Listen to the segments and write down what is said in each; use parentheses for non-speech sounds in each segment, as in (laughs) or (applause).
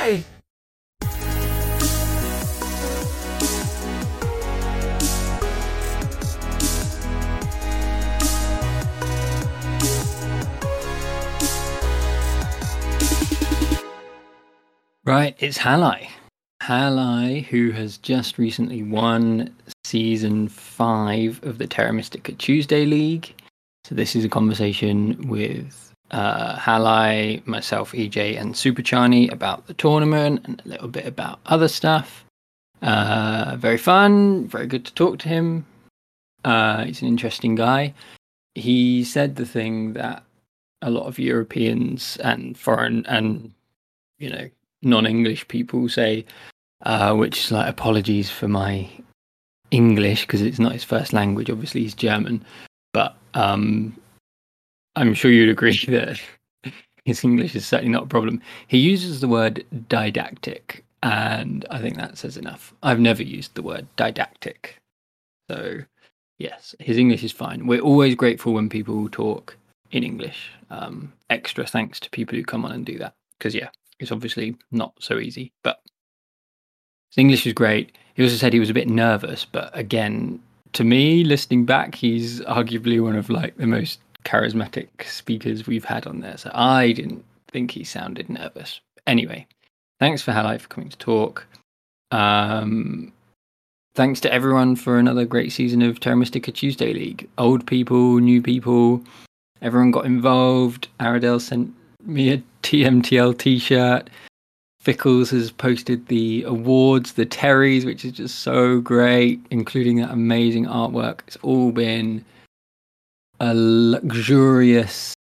Hello! Right, it's Halai. Halai, who has just recently won season five of the Terra Mystica Tuesday League. So this is a conversation with uh, Halai, myself, EJ, and Super Chani about the tournament and a little bit about other stuff. Uh, very fun, very good to talk to him. Uh, he's an interesting guy. He said the thing that a lot of Europeans and foreign and you know non-English people say, uh, which is like apologies for my English because it's not his first language. Obviously, he's German, but um, I'm sure you'd agree (laughs) that his English is certainly not a problem. He uses the word didactic, and I think that says enough. I've never used the word didactic, so yes, his English is fine. We're always grateful when people talk in English. Um, extra thanks to people who come on and do that because yeah, it's obviously not so easy, but his English is great. He also said he was a bit nervous, but again, to me, listening back, he's arguably one of like the most charismatic speakers we've had on there. So I didn't think he sounded nervous. Anyway, thanks for Halai for coming to talk. Um, thanks to everyone for another great season of Terra Mystica Tuesday League. Old people, new people, everyone got involved. Aradel sent me a (laughs) TMTL t-shirt. Fickles has posted the awards, the Terrys, which is just so great, including that amazing artwork. It's all been a luxurious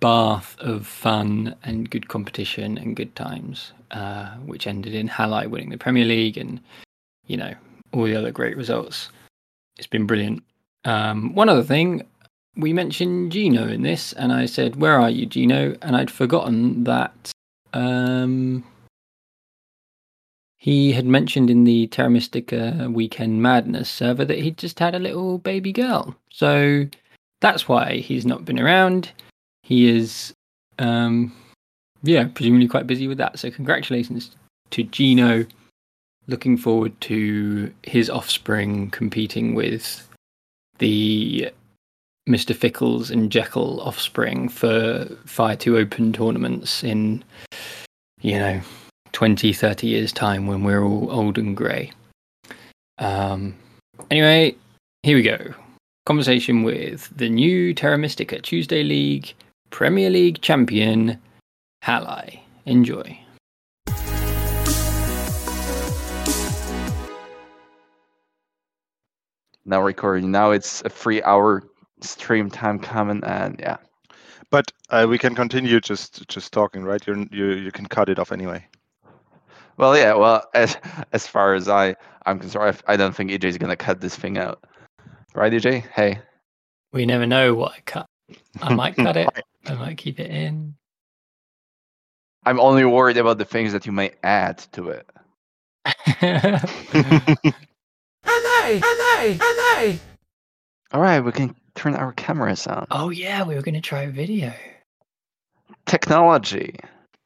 bath of fun and good competition and good times, uh, which ended in Halai winning the Premier League and, you know, all the other great results. It's been brilliant. Um, one other thing, we mentioned Gino in this, and I said, "Where are you, Gino?" And I'd forgotten that um, he had mentioned in the Terra Mystica Weekend Madness server that he'd just had a little baby girl. So that's why he's not been around. He is, um, yeah, presumably quite busy with that. So congratulations to Gino. Looking forward to his offspring competing with the Mr. Fickles and Jekyll offspring for Fire 2 Open tournaments in, you know, 20, 30 years' time when we're all old and grey. Um, anyway, here we go. Conversation with the new Terra Mystica Tuesday League Premier League champion, Halai. Enjoy. Now recording. Now it's a three hour stream time coming and yeah. But uh, we can continue just just talking, right? You you you can cut it off anyway. Well, yeah. Well, as as far as I I'm concerned, I, I don't think EJ is gonna cut this thing out, right, EJ? Hey. We never know what I cut. I might (laughs) cut it. I might keep it in. I'm only worried about the things that you may add to it. Hello! Hello! Hello! All right, we can turn our cameras on. oh yeah, we were going to try video. Technology.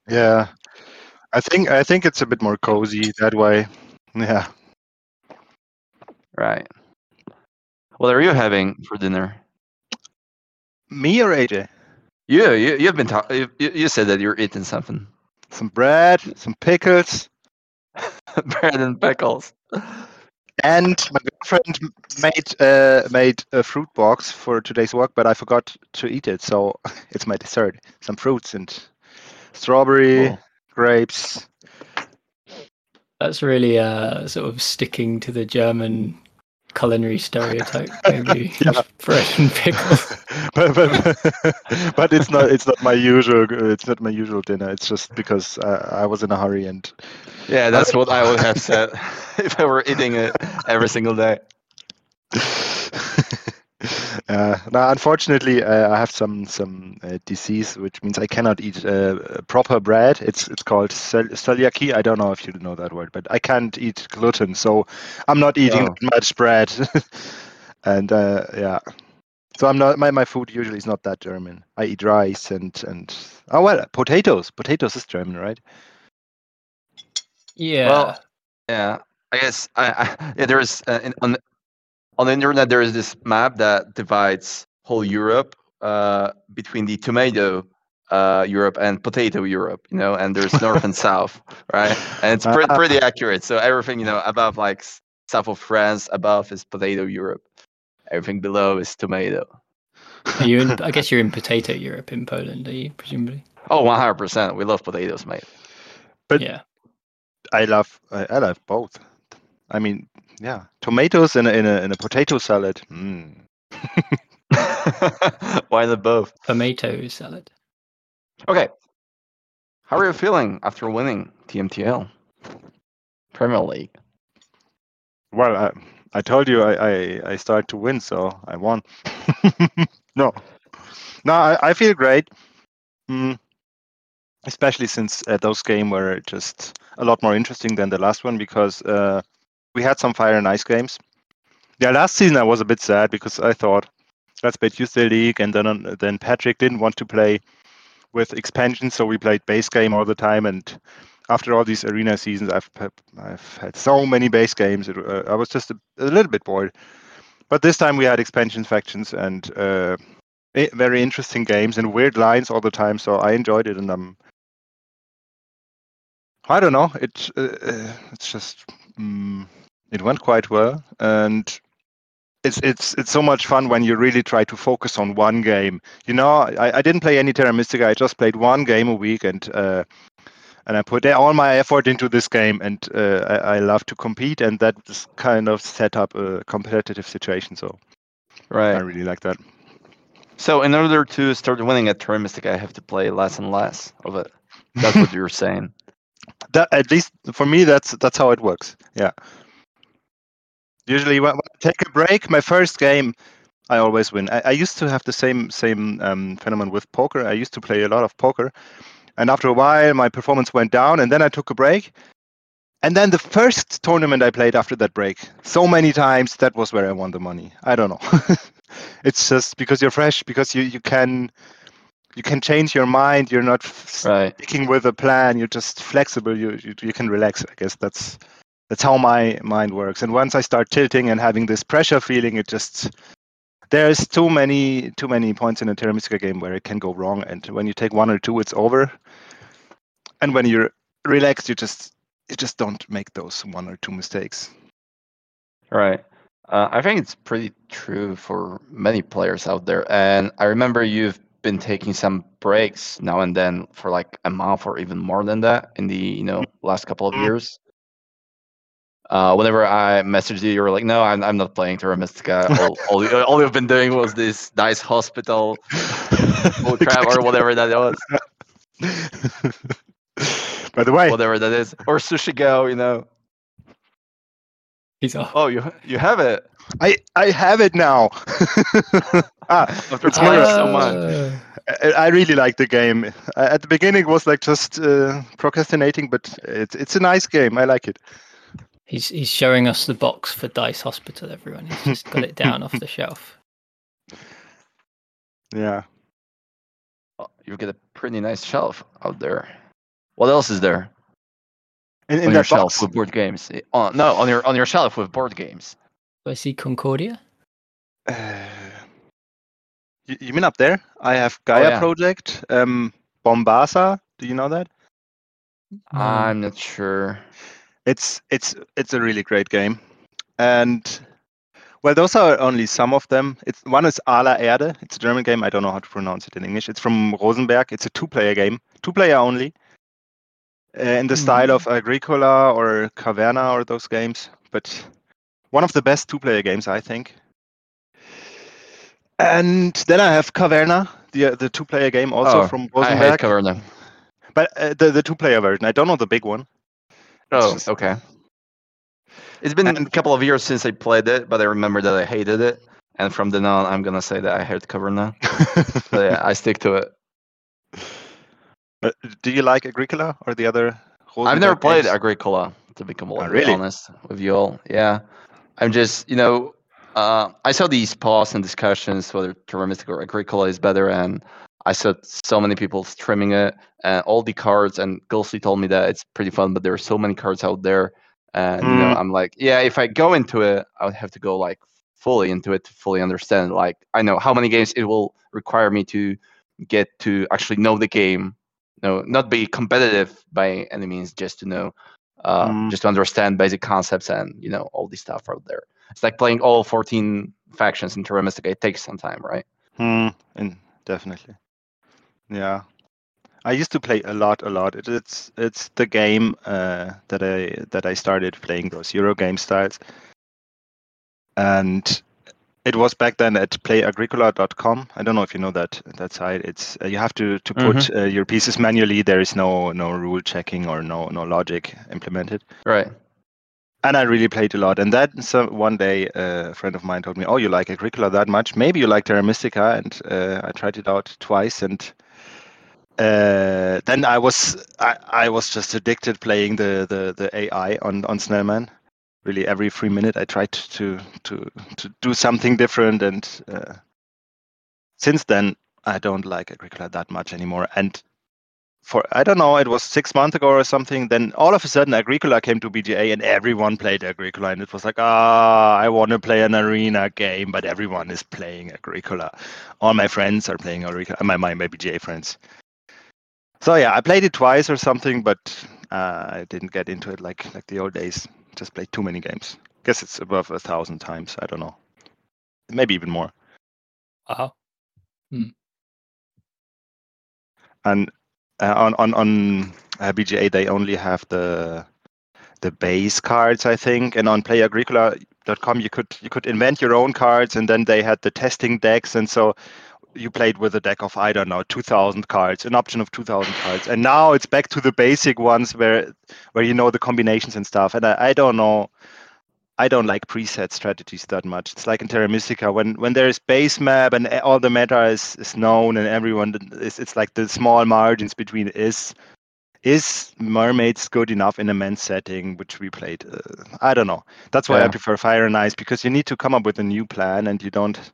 Yeah, I think I think it's a bit more cozy that way. Yeah. Right. What are you having for dinner? Me or AJ? You, you you've been talking. You, you you said that you're eating something. Some bread, some pickles, (laughs) Bread and pickles. and my girlfriend made uh, made a fruit box for today's work, but I forgot to eat it, so (laughs) it's my dessert. Some fruits and strawberry, Cool. grapes. That's really uh, sort of sticking to the German culinary stereotype. (laughs) Maybe Yeah. fresh and pickles. (laughs) but, but, (laughs) but it's not it's not my usual it's not my usual dinner. It's just because uh, I was in a hurry and Yeah, that's what I would have said if I were eating it every single day. Uh, now, unfortunately, uh, I have some some uh, disease, which means I cannot eat uh, proper bread. It's it's called cel- celiaky. I don't know if you know that word, but I can't eat gluten, so I'm not eating Oh. much bread. (laughs) and uh, yeah, so I'm not. My, my food usually is not that German. I eat rice and and oh well, potatoes. Potatoes is German, right? Yeah. Well, yeah. I guess I, I yeah, there's uh, in, on the- on the internet there is this map that divides whole Europe uh, between the tomato uh, Europe and potato Europe. You know, and there's north and (laughs) south, right? And it's pre- pretty accurate. So everything you know above like south of France, above is potato Europe. Everything below is tomato. Are you in, (laughs) I guess you're in potato Europe in Poland, are you, presumably? Oh, 100%. We love potatoes, mate. But- yeah. I love I, I love both. I mean, yeah, tomatoes in a, in a in a potato salad. Mm. (laughs) Why not both? Tomato salad. Okay. How are you feeling after winning TMTL? Premier League. Well, I, I told you I, I, I started to win, so I won. (laughs) no, no, I, I feel great. Mm. Especially since uh, those games were just a lot more interesting than the last one because uh, we had some fire and ice games. Yeah, last season I was a bit sad because I thought let's play Tuesday League, and then uh, then Patrick didn't want to play with expansion, so we played base game all the time. And after all these arena seasons, I've I've had so many base games. It, uh, I was just a, a, little bit bored. But this time we had expansion factions and uh, very interesting games and weird lines all the time. So I enjoyed it, and um, I don't know. It uh, uh, it's just mm, it went quite well, and it's it's it's so much fun when you really try to focus on one game. You know, I, I didn't play any Terra Mystica. I just played one game a week, and uh, and I put all my effort into this game, and uh, I, I love to compete, and that kind of set up a competitive situation. So right, I really like that. So in order to start winning at Terra Mystica, I have to play less and less of it. That's what (laughs) you're saying. that at least for me, that's that's how it works. Yeah. Usually, when I take a break, my first game, I always win. I, I used to have the same same um, phenomenon with poker. I used to play a lot of poker, and after a while, my performance went down, and then I took a break. And then the first tournament I played after that break, so many times, that was where I won the money. I don't know. (laughs) it's just because you're fresh, because you you can you can change your mind. You're not f- Right. sticking with a plan. You're just flexible. You, you you can relax. I guess that's that's how my mind works. And once I start tilting and having this pressure feeling, it just there's too many too many points in a Terra game where it can go wrong. And when you take one or two, it's over. And when you're relaxed, you just you just don't make those one or two mistakes. Right. Uh, I think it's pretty true for many players out there. And I remember you've been taking some breaks now and then for like a month or even more than that in the you know last couple of Mm. years. Uh, whenever I messaged you, you were like, "No, I'm, I'm not playing Terra Mystica. All, (laughs) all, you- all you've been doing was this Dice Hospital (laughs) bull crap or whatever that was, (laughs) By the way, whatever that is, or Sushi Go. You know. He's off. Oh, you you have it I I have it now. ah, after It's playing so much. Uh, I I really like the game. Uh, At the beginning, it was like just uh, procrastinating, but it's it's a nice game. I like it. He's he's showing us the box for Dice Hospital. Everyone, he's just got it down off the (laughs) shelf. Yeah. Oh, you get a pretty nice shelf out there. What else is there In, in on your that shelf with board games? Eh, Oh, no, on your on your shelf with board games. Do I see Concordia? Uh, you, you mean up there? I have Gaia yeah. Project, um, Mombasa. Do you know that? I'm not sure. It's it's it's a really great game, and well, those are only some of them. It's one is Arler Erde. It's a German game. I don't know how to pronounce it in English. It's from Rosenberg. It's a two-player game, two-player only, uh, in the style of Agricola or Caverna or those games. But one of the best two-player games, I think. And then I have Caverna, the the two-player game also Oh, from I hate Rosenberg, Caverna. but uh, the the two-player version. I don't know the big one. Oh, just- okay. It's been a couple of years since I played it, but I remember that I hated it. And from then on, I'm gonna say that I hate Caverna. So yeah, I (laughs) stick to it. But do you like Agricola or the other? I've never Rosenberg played games? Agricola, to be completely really? honest with you all. Yeah, I'm just, you know, uh, I saw these posts and discussions whether Terra Mystica or Agricola is better, and I saw so many people streaming it, and all the cards. And Ghostly told me that it's pretty fun, but there are so many cards out there, and you know, Mm. I'm like, yeah, if I go into it, I would have to go like fully into it to fully understand. Like, I know how many games it will require me to get to actually know the game. No, not be competitive by any means, just to know, uh, Mm. just to understand basic concepts and you know all this stuff out there. It's like playing all 14 factions in Terra Mystica. It takes some time, right? Hmm, and definitely. Yeah. I used to play a lot, a lot. It, it's it's the game uh, that I that I started playing those Euro game styles, and it was back then at playagricola.com. I don't know if you know that that site. It's uh, you have to to put uh, your pieces manually. There is no no rule checking or no no logic implemented. Right. And I really played a lot. And then so one day, uh, a friend of mine told me, "Oh, you like Agricola that much? Maybe you like Terra Mystica." And uh, I tried it out twice, and uh, then I was I, I was just addicted playing the, the, the AI on on Snellman. Really, every three minute I tried to to to do something different, and uh, since then I don't like Agricola that much anymore. And for I don't know, it was six months ago or something. Then all of a sudden, Agricola came to BGA, and everyone played Agricola, and it was like, ah, I want to play an arena game, but everyone is playing Agricola. All my friends are playing Agricola. My my, my BGA friends. So yeah, I played it twice or something, but uh, I didn't get into it like like the old days. Just played too many games. Guess it's above a thousand times. I don't know, maybe even more. Wow. and uh, on on on uh, BGA they only have the the base cards, I think, and on PlayAgricola.com you could you could invent your own cards, and then they had the testing decks, and so you played with a deck of I don't know 2,000 cards, an option of 2,000 cards, and now it's back to the basic ones where where you know the combinations and stuff, and I, I don't know. I don't like preset strategies that much. It's like in Terra Mystica when when there is base map and all the meta is, is known and everyone is it's like the small margins between is is mermaids good enough in a men's setting which we played uh, i don't know that's why i prefer fire and ice because you need to come up with a new plan and you don't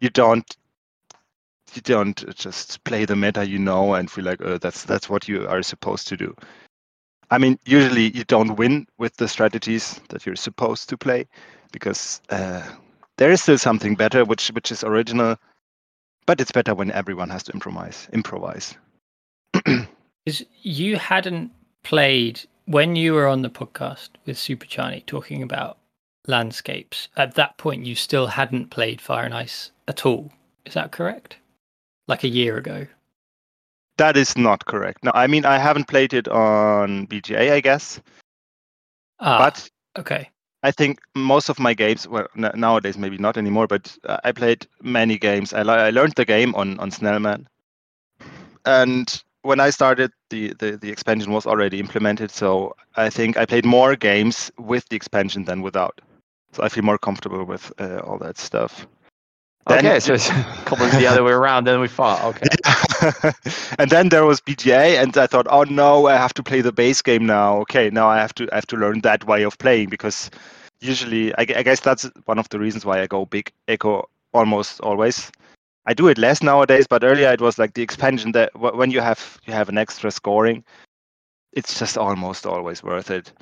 you don't you don't just play the meta you know and feel like oh, that's that's what you are supposed to do i mean usually you don't win with the strategies that you're supposed to play because uh, there is still something better which which is original but it's better when everyone has to improvise improvise (clears throat) Is you hadn't played when you were on the podcast with Super Chani talking about landscapes. At that point, you still hadn't played Fire and Ice at all. Is that correct? Like a year ago. That is not correct. No, I mean I haven't played it on BGA, I guess, Ah, but okay. I think most of my games, well, n- nowadays maybe not anymore, but uh, I played many games. I, I learned the game on on Snellman, and when I started, the, the the expansion was already implemented. So I think I played more games with the expansion than without. So I feel more comfortable with uh, all that stuff. Then- okay, so it's (laughs) completely the other way around Then we thought. Okay. (laughs) (laughs) and then there was BGA, and I thought, oh no, I have to play the base game now. Okay, now I have to I have to learn that way of playing because usually I, I guess that's one of the reasons why I go big econ almost always. I do it less nowadays, but earlier it was like the expansion that wh- when you have you have an extra scoring, it's just almost always worth it.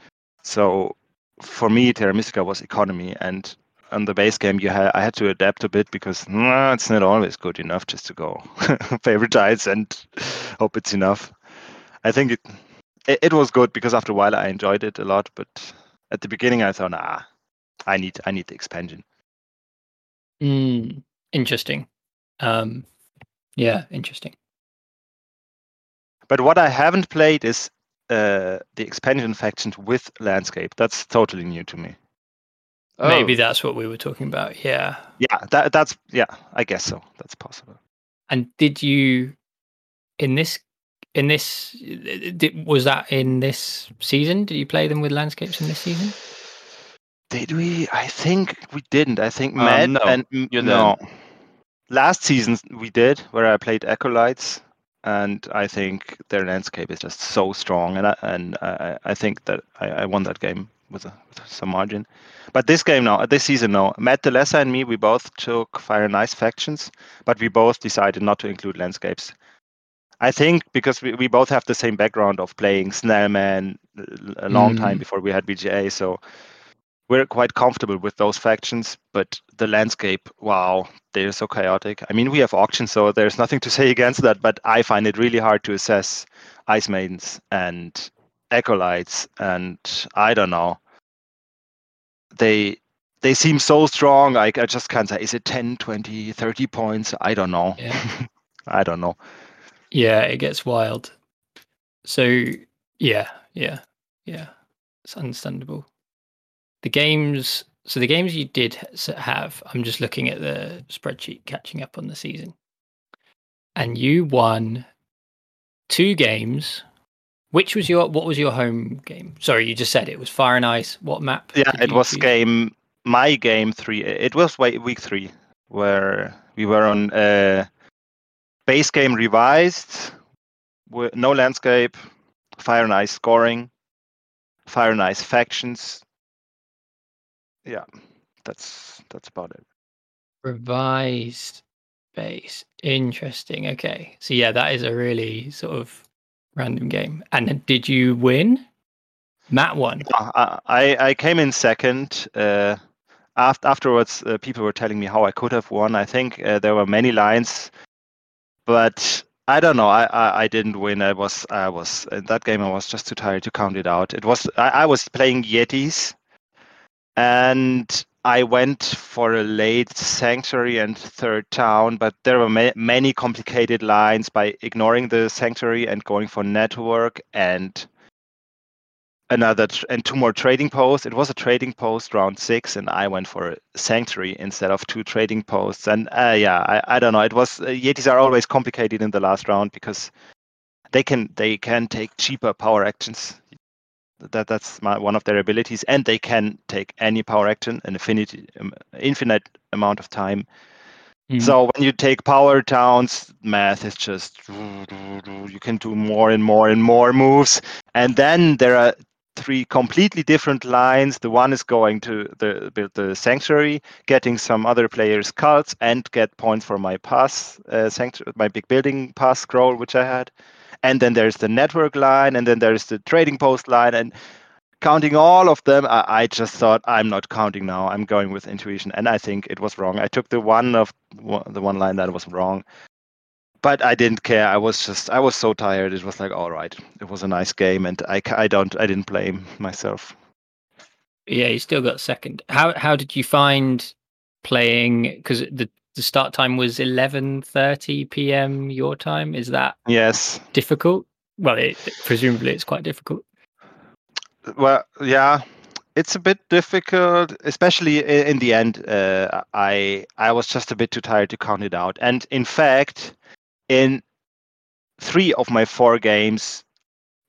So for me, Terra Mystica was economy, and on the base game, you had I had to adapt a bit because nah, it's not always good enough just to go (laughs) favoritize and (laughs) hope it's enough. I think it, it it was good because after a while I enjoyed it a lot, but at the beginning I thought, nah, I need I need the expansion. Mm, interesting. Um, yeah, interesting. But what I haven't played is uh, the expansion factions with landscape. That's totally new to me. Maybe Oh, that's what we were talking about. Yeah. Yeah, that that's yeah, I guess so. That's possible. And did you in this in this did, was that in this season? Did you play them with landscapes in this season? Did we? I think we didn't. I think Um, no, and you no. Last season we did, where I played acolytes. and I think their landscape is just so strong, and I, and I, I think that I, I won that game with, a, with some margin. But this game now, this season now, Matt Delessa and me, we both took Fire and Ice factions, but we both decided not to include landscapes. I think because we, we both have the same background of playing Snellman a long Mm. time before we had BGA, so we're quite comfortable with those factions. But the landscape, wow, they're so chaotic. I mean, we have auctions, so there's nothing to say (laughs) against that. But I find it really hard to assess Ice Maidens and Acolytes, and I don't know. They they seem so strong. I, I just can't say. Is it 10, 20, 30 points? I don't know. Yeah. (laughs) I don't know. Yeah, it gets wild. So yeah, yeah, yeah. It's understandable. The games. So the games you did have. I'm just looking at the spreadsheet, catching up on the season, and you won two games. Which was your? What was your home game? Sorry, you just said it was Fire and Ice. What map? Yeah, it was choose? game my game three. It was wa- week three where we were on uh, base game revised, with no landscape, fire and ice scoring, fire and ice factions. Yeah, that's that's about it. revised base. Interesting. Okay. So yeah, that is a really sort of random game. And did you win? Matt won. Uh, I I came in second. Uh, after afterwards, uh, people were telling me how I could have won. I think uh, there were many lines, but I don't know. I, I, I didn't win. I was I was in that game. I was just too tired to count it out. It was I, I was playing Yetis, and I went for a late sanctuary and third town, but there were ma- many complicated lines by ignoring the sanctuary and going for network and another tr- and two more trading posts. It was a trading post round six, and I went for a sanctuary instead of two trading posts. And uh, yeah, I, I don't know. It was uh, Yetis are always complicated in the last round because they can they can take cheaper power actions. That that's my, one of their abilities, and they can take any power action an infinite um, infinite amount of time. Mm. So when you take power towns, math is just you can do more and more and more moves, and then there are three completely different lines. The one is going to the build the sanctuary, getting some other players' cults, and get points for my pass uh, sanctuary, my big building pass scroll, which I had. And then there's the network line, and then there's the trading post line, and counting all of them, I, I just thought I'm not counting now. I'm going with intuition, and I think it was wrong. I took the one of the one line that was wrong, but I didn't care. I was just I was so tired. It was like all right. It was a nice game, and I I don't I didn't blame myself. Yeah, you still got second. How how did you find playing? Because the the start time was eleven thirty p.m. your time. Is that Yes. difficult? Well, it, presumably it's quite difficult. Well, yeah. It's a bit difficult, especially in the end. Uh, I I was just a bit too tired to count it out, and in fact, in three of my four games,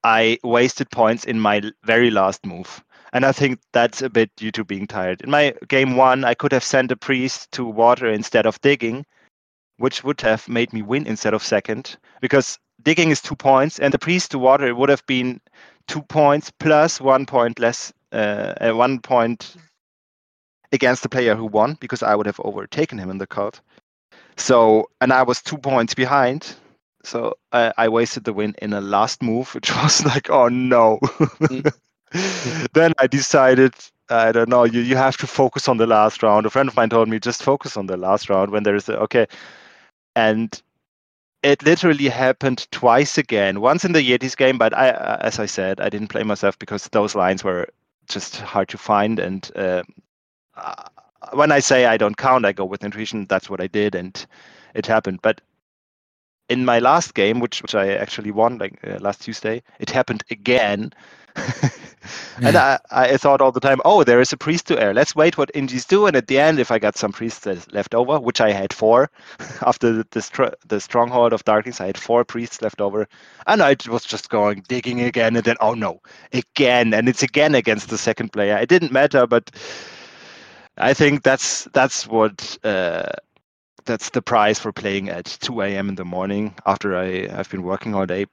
I wasted points in my very last move. And I think that's a bit due to being tired. In my game one, I could have sent a priest to water instead of digging, which would have made me win instead of second, because digging is two points, and the priest to water it would have been two points plus one point less, uh, uh, one point against the player who won, because I would have overtaken him in the cult. So, and I was two points behind. So I, I wasted the win in a last move, (laughs) which was like, oh no. (laughs) (laughs) then I decided, I don't know, you, you have to focus on the last round. A friend of mine told me, just focus on the last round when there's a, okay. And it literally happened twice again. Once in the Yetis game, but I, uh, as I said, I didn't play myself because those lines were just hard to find. And uh, uh, when I say I don't count, I go with intuition. That's what I did, and it happened. But in my last game, which which I actually won like uh, last Tuesday, it happened again. (laughs) and I, I thought all the time, oh, there is a priest to air. Let's wait what Ingies do. And at the end, if I got some priests left over, which I had four (laughs) after the, the, str- the stronghold of darkness, I had four priests left over. And I was just going digging again. And then, oh no, again. And it's again against the second player. It didn't matter, but I think that's that's what uh, that's the price for playing at 2 a.m. in the morning after I have been working all day.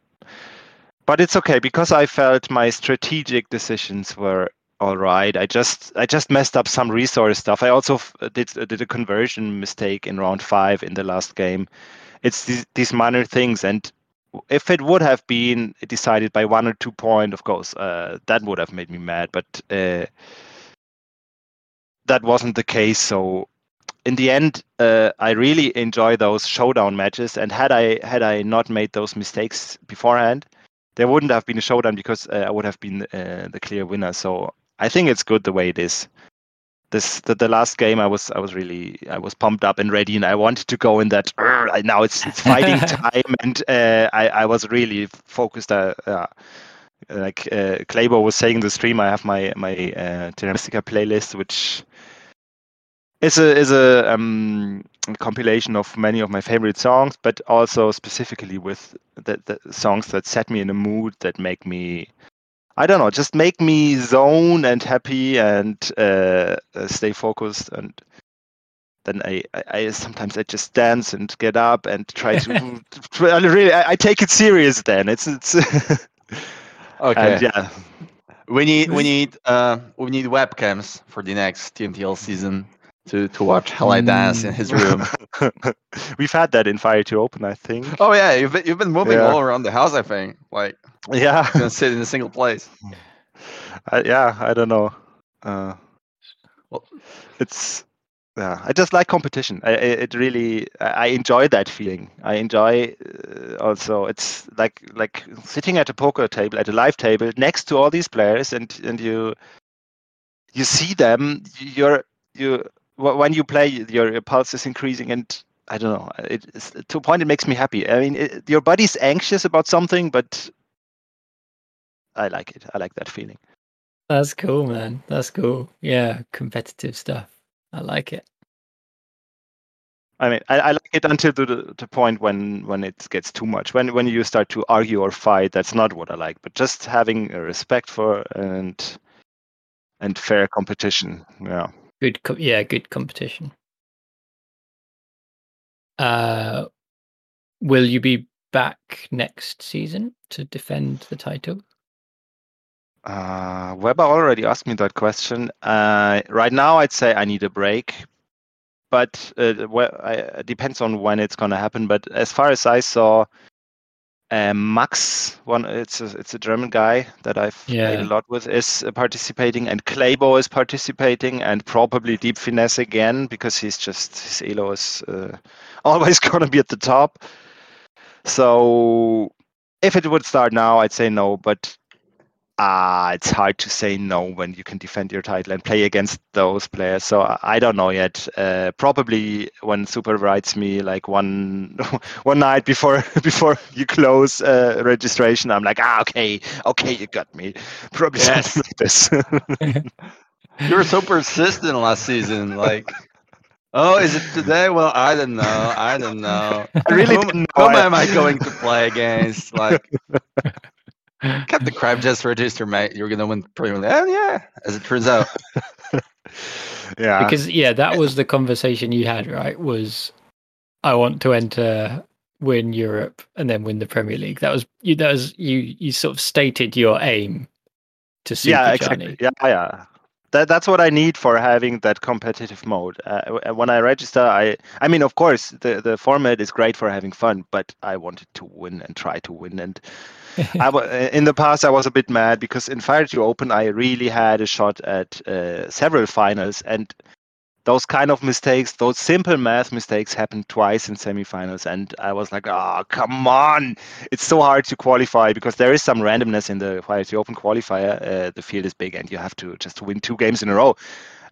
But it's okay because I felt my strategic decisions were all right. I just I just messed up some resource stuff. I also f- did did a conversion mistake in round five in the last game. It's these, these minor things, and if it would have been decided by one or two point, of course, uh, that would have made me mad. But uh, that wasn't the case. So in the end, uh, I really enjoy those showdown matches. And had I had I not made those mistakes beforehand, there wouldn't have been a showdown because uh, I would have been uh, the clear winner. So I think it's good the way it is. This the, the last game I was I was really I was pumped up and ready and I wanted to go in that now it's it's fighting (laughs) time and uh, I I was really focused. Uh, uh, like uh, Klaybo was saying in the stream, I have my my uh, Terra Mystica playlist, which is a is a um, compilation of many of my favorite songs, but also specifically with the, the songs that set me in a mood that make me I don't know, just make me zone and happy and uh, uh, stay focused. And then I, I, I sometimes I just dance and get up and try to. (laughs) I really, I, I take it serious. Then it's it's. (laughs) Okay. and yeah, We need we need uh we need webcams for the next TMTL season to to watch Hellite dance in his room. (laughs) we've had that in Fire to Open, I think. oh yeah, you've been, you've been moving Yeah. all around the house. I think like Yeah, you're (laughs) gonna sit in a single place. (laughs) I, yeah, I don't know. Uh, Well- it's yeah, I just like competition. I, I- it really, I I enjoy that feeling. I enjoy uh, also. It's like like sitting at a poker table, at a live table, next to all these players, and and you you see them. You're you wh- when you play, your, your pulse is increasing, and I don't know. It, it's, to a point, it makes me happy. I mean, it, your body's anxious about something, but I like it. I like that feeling. That's cool, man. That's cool. Yeah, competitive stuff. I like it. I mean, I, I like it until the, the the point when when it gets too much. When when you start to argue or fight, that's not what I like. But just having a respect for and and fair competition. Yeah. Good, co- yeah, good competition. Uh, will you be back next season to defend the title? Uh, Weber already asked me that question. Uh, right now, I'd say I need a break, but uh, well, I, it depends on when it's going to happen. But as far as I saw, uh, Max, one it's a, it's a German guy that I've played a lot with, is participating, and Klaybo is participating, and probably Deep Finesse again because he's just his elo is uh, (laughs) always going to be at the top. So if it would start now, I'd say no, but ah, it's hard to say no when you can defend your title and play against those players. So I, don't know yet. Uh, probably when Super writes me like one (laughs) one night before (laughs) before you close uh, registration, I'm like, ah, okay, okay, you got me. Probably Yes. something like this. (laughs) You were so persistent last season. Like, oh, is it today? Well, I don't know. I don't know. I really whom, didn't know. whom I- am I going to play against? Like, kept the crap just register, mate. You're gonna win the Premier League. And yeah, as it turns out. (laughs) yeah. because yeah, that was the conversation you had, right? Was I want to enter, win Europe, and then win the Premier League. That was you. That was you. You sort of stated your aim to Super yeah, Johnny. exactly. Yeah, yeah. That, that's what I need for having that competitive mode. Uh, when I register, I I mean, of course, the, the format is great for having fun, but I wanted to win and try to win. And (laughs) I wa- in the past, I was a bit mad because in Fire to Open, I really had a shot at uh, several finals, and those kind of mistakes, those simple math mistakes, happened twice in semifinals, and I was like, "Oh, come on!" It's so hard to qualify because there is some randomness in the to Open qualifier. Uh, the field is big, and you have to just win two games in a row.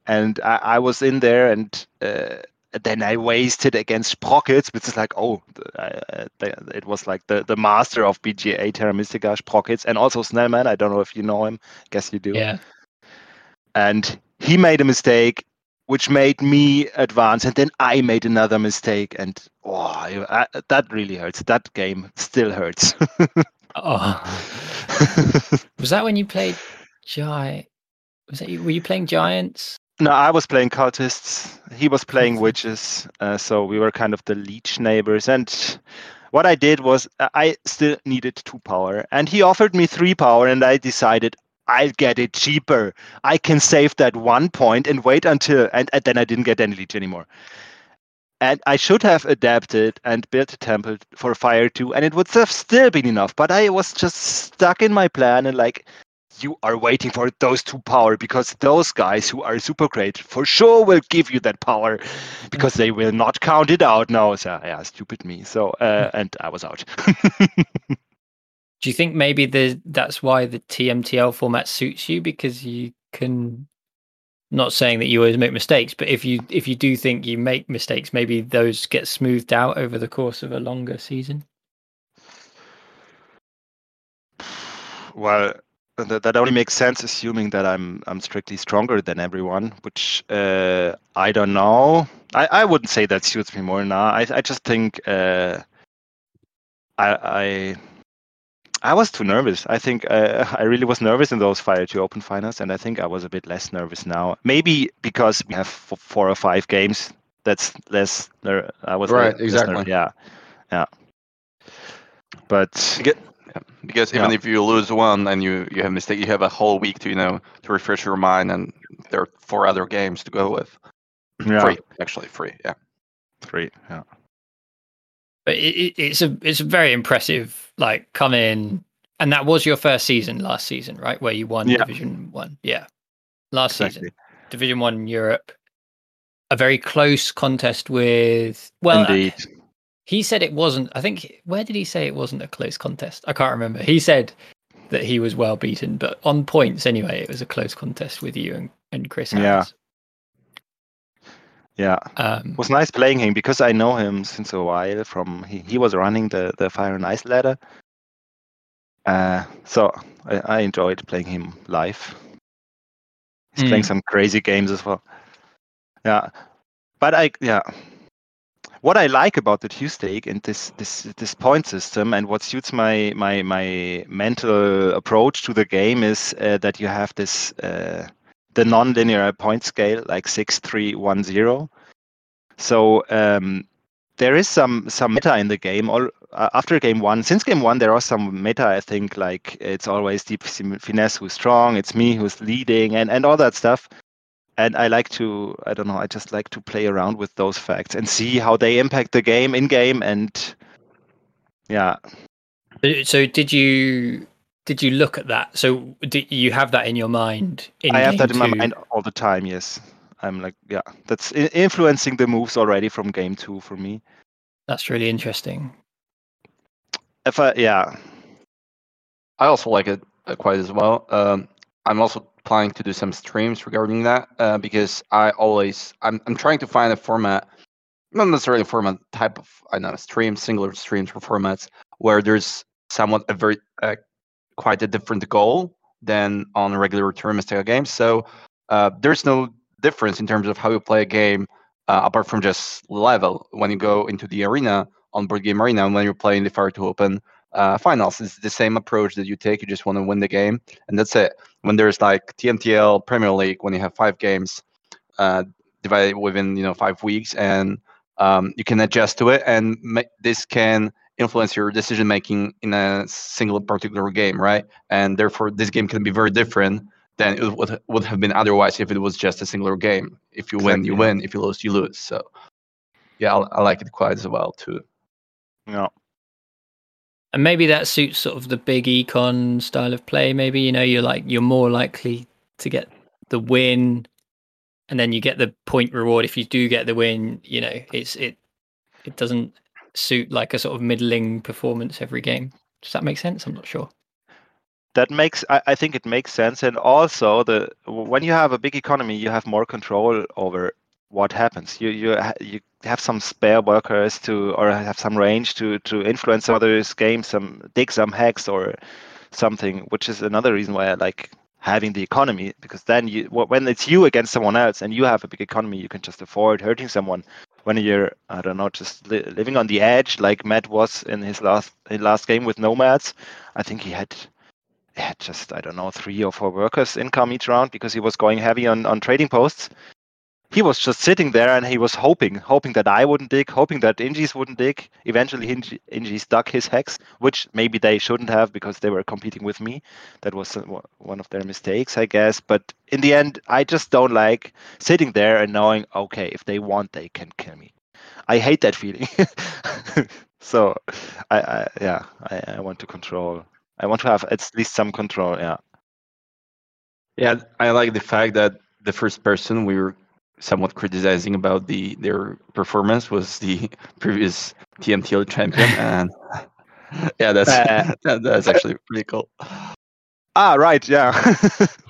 And I, I was in there, and uh, then I wasted against Sprockets, which is like, oh, it was like the, the master of BGA Terra Mystica, Sprockets, and also Snellman. I don't know if you know him. guess you do. yeah. And he made a mistake, which made me advance, and then I made another mistake, and oh, I, I- that really hurts. That game still hurts. Oh, (laughs) was that when you played Giant? Was that you, were you playing Giants No, I was playing cultists. He was playing witches. Uh, so we were kind of the leech neighbors. And what I did was I still needed two power, and he offered me three power, and I decided I'll get it cheaper. I can save that one point and wait until, and, and then I didn't get any leech anymore. And I should have adapted and built a temple for fire too, and it would have still been enough. But I was just stuck in my plan and like, you are waiting for those two power because those guys who are super great for sure will give you that power because they will not count it out now. So yeah, stupid me. So uh, (laughs) and I was out. (laughs) Do you think maybe the that's why the TMTL format suits you because you can not saying that you always make mistakes, but if you if you do think you make mistakes, maybe those get smoothed out over the course of a longer season. Well, that, that only makes sense assuming that I'm I'm strictly stronger than everyone, which uh, I don't know. I, I wouldn't say that suits me more now. I I just think uh, I I I was too nervous. I think uh, (laughs) I really was nervous in those Fire 2 Open finals, and I think I was a bit less nervous now. Maybe because we have f- four or five games. That's less. Ner- I was Right, less exactly. ner- yeah, yeah. But Because- yeah, because even Yeah. if you lose one and you you have mistake, you have a whole week to you know to refresh your mind, and there are four other games to go with. yeah, Free, actually free. Yeah. three. Yeah. But it, it, it's a it's a very impressive like come in, and that was your first season last season, right? Where you won Yeah. Division One, yeah, last Exactly. season, Division One Europe, a very close contest with well, Indeed. he said it wasn't. I think where did he say it wasn't a close contest? I can't remember. He said that he was well beaten, but on points anyway, it was a close contest with you and, and Chris. Yeah. Harris. Yeah. Um, It was nice playing him because I know him since a while. From he, he was running the the Fire and Ice ladder. Uh, so I, I enjoyed playing him live. He's playing Mm. some crazy games as well. Yeah, but I yeah. What I like about the Tuesday and this this this point system and what suits my my my mental approach to the game is uh, that you have this uh, the non-linear point scale like six three one zero. So um, there is some some meta in the game. All uh, after game one, since game one, there are some meta. I think like it's always deep finesse who's strong. It's me who's leading, and and all that stuff. And I like to I don't know. I just like to play around with those facts and see how they impact the game in game. And yeah, So did you did you look at that? So did you have that in your mind? In I have game that in my mind all the time. Yes, I'm like yeah, that's influencing the moves already from game two for me. That's really interesting. If I yeah, I also like it uh, quite as well. Um, I'm also planning to do some streams regarding that uh, because I always I'm I'm trying to find a format, not necessarily a format type of I don't know stream singular streams or formats where there's somewhat a very uh, quite a different goal than on regular tournament style game. So uh, there's no difference in terms of how you play a game uh, apart from just level when you go into the arena on board game arena and when you're playing the fire to open uh, finals. It's the same approach that you take. You just want to win the game, and that's it. When there's like TMTL Premier League, when you have five games uh, divided within you know five weeks, and um, you can adjust to it, and ma- this can influence your decision making in a single particular game, right? And therefore, this game can be very different than it would would have been otherwise if it was just a singular game. If you win, you win. If you lose, you lose. So, yeah, I, I like it quite as well too. yeah. And maybe that suits sort of the big econ style of play. Maybe you know you're like you're more likely to get the win, and then you get the point reward if you do get the win. You know, it's it it doesn't suit like a sort of middling performance every game. Does that make sense? I'm not sure. that makes I, I think it makes sense and also the when you have a big economy you have more control over what happens you you you have some spare workers to or have some range to to influence others games some dig some hacks or something which is another reason why i like having the economy because then you when it's you against someone else and you have a big economy you can just afford hurting someone when you're i don't know just li- living on the edge like matt was in his last his last game with nomads i think he had yeah, just I don't know three or four workers income each round because he was going heavy on on trading posts. He was just sitting there and he was hoping, hoping that I wouldn't dig, hoping that Ingies wouldn't dig. Eventually, Ingi- Ingies dug his hex, which maybe they shouldn't have because they were competing with me. That was uh, one of their mistakes, I guess. But in the end, I just don't like sitting there and knowing, okay, if they want, they can kill me. I hate that feeling. (laughs) so, I, I yeah, I, I want to control. I want to have at least some control. Yeah. Yeah, I like the fact that the first person we were somewhat criticizing about the their performance was the (laughs) previous TMTL champion, (laughs) and (laughs) yeah, that's Uh, that's actually pretty cool. Ah, right. Yeah.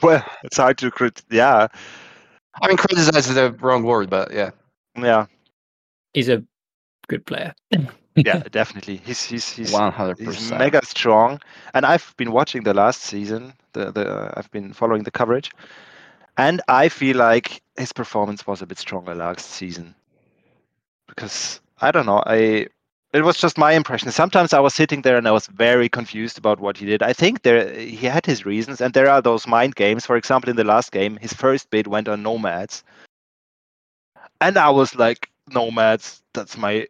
well, it's hard to crit. Yeah. I mean, criticize is the wrong word, but yeah, Yeah. He's a good player. Yeah. definitely. He's he's he's one hundred he's percent. mega strong, and I've been watching the last season. The the I've been following the coverage, and I feel like his performance was a bit stronger last season. Because I don't know, I it was just my impression. Sometimes I was sitting there and I was very confused about what he did. I think there he had his reasons, and there are those mind games. For example, in the last game, his first bid went on nomads, and I was like, nomads. That's my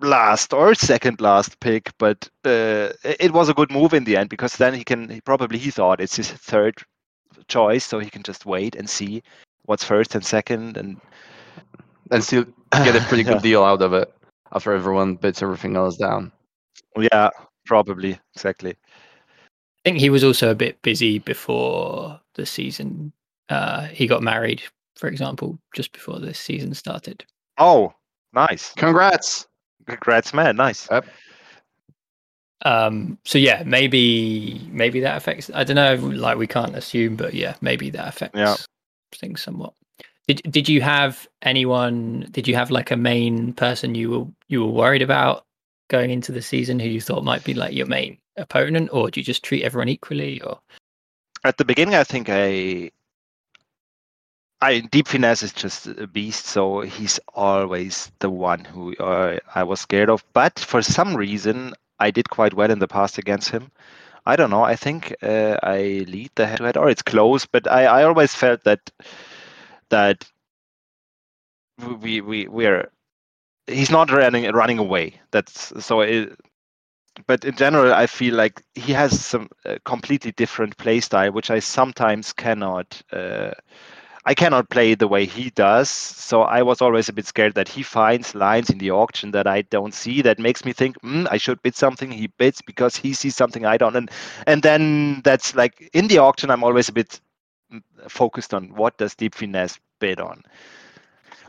last or second last pick, but uh, it was a good move in the end because then he can he probably he thought it's his third choice, so he can just wait and see what's first and second, and and still (coughs) get a pretty Yeah. good deal out of it after everyone bids everything else down. yeah, probably exactly. I think he was also a bit busy before the season. Uh, he got married, for example, just before the season started. Oh, nice! Congrats! Congrats, man! Nice. Um, so yeah, maybe maybe that affects. I don't know. Like we can't assume, but yeah, maybe that affects Yeah. things somewhat. Did did you have anyone? Did you have like a main person you were you were worried about going into the season who you thought might be like your main opponent, or do you just treat everyone equally? Or At the beginning, I think I. I deep finesse is just a beast, so he's always the one who uh, I was scared of. But for some reason, I did quite well in the past against him. I don't know. I think uh, I lead the head-to-head, or it's close. But I, I always felt that that we we we're he's not running running away. That's so. It, but in general, I feel like he has some uh, completely different play style, which I sometimes cannot. Uh, I cannot play the way he does. So I was always a bit scared that he finds lines in the auction that I don't see. That makes me think mm, I should bid something. He bids because he sees something I don't. And and then that's like in the auction, I'm always a bit mm, focused on what does Deep Finesse bid on.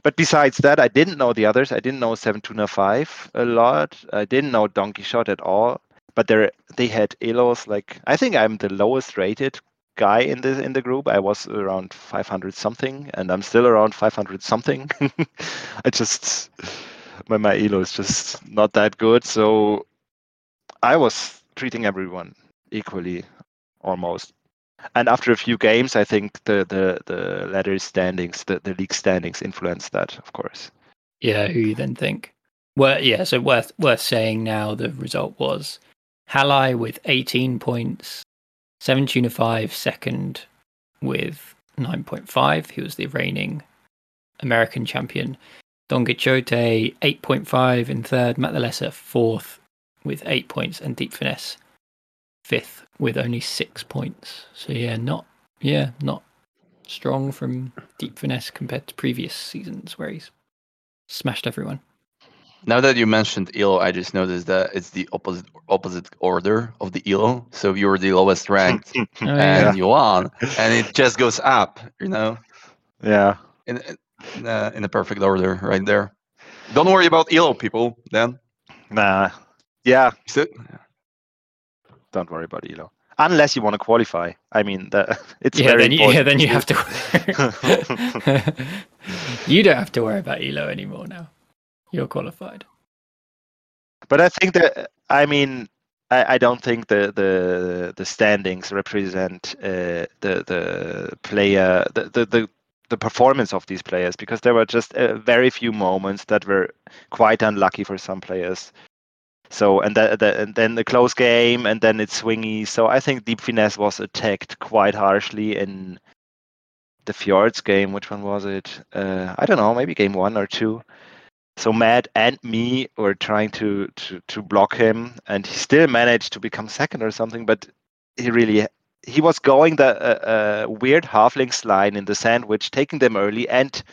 But besides that, I didn't know the others. I didn't know Seven Tuna Five a lot. I didn't know Don Quixote at all. But they they had Elos like I think I'm the lowest rated guy in the in the group. I was around 500 something, and I'm still around 500 something. (laughs) I just my my elo is just not that good. So I was treating everyone equally, almost. And after a few games, I think the the the ladder standings, the, the league standings, influenced that, of course. yeah, who you then think? Well, yeah. So worth worth saying now. The result was Halai with 18 points, Seven Tuna Five second with 9.5. He was the reigning American champion. Don Quixote 8.5 in third. Matt Lesser fourth with eight points, and Deep Finesse fifth with only six points. So yeah, not yeah not strong from Deep Finesse compared to previous seasons where he's smashed everyone. Now that you mentioned Elo, I just noticed that it's the opposite opposite order of the Elo. So you were the lowest ranked, (laughs) Oh, and yeah. you won, and it just goes up. You know, yeah. in in, uh, in the perfect order right there. Don't worry about Elo, people. Then Nah. Yeah. so, Don't worry about elo. Unless you want to qualify. I mean, the, (laughs) it's yeah, very then you, yeah, then you have important to. (laughs) you don't have to worry about Elo anymore now. You're qualified. But I think that I mean I, I don't think the, the the standings represent uh, the the player the, the the the performance of these players because there were just uh, very few moments that were quite unlucky for some players. So and, that, that, and then the close game, and then it's swingy. So I think Deep Finesse was attacked quite harshly in the Fjords game. Which one was it? Uh, I don't know. Maybe game one or two. So Matt and me were trying to, to to block him, and he still managed to become second or something. But he really he was going the uh, uh, weird halflings line in the sandwich, taking them early, and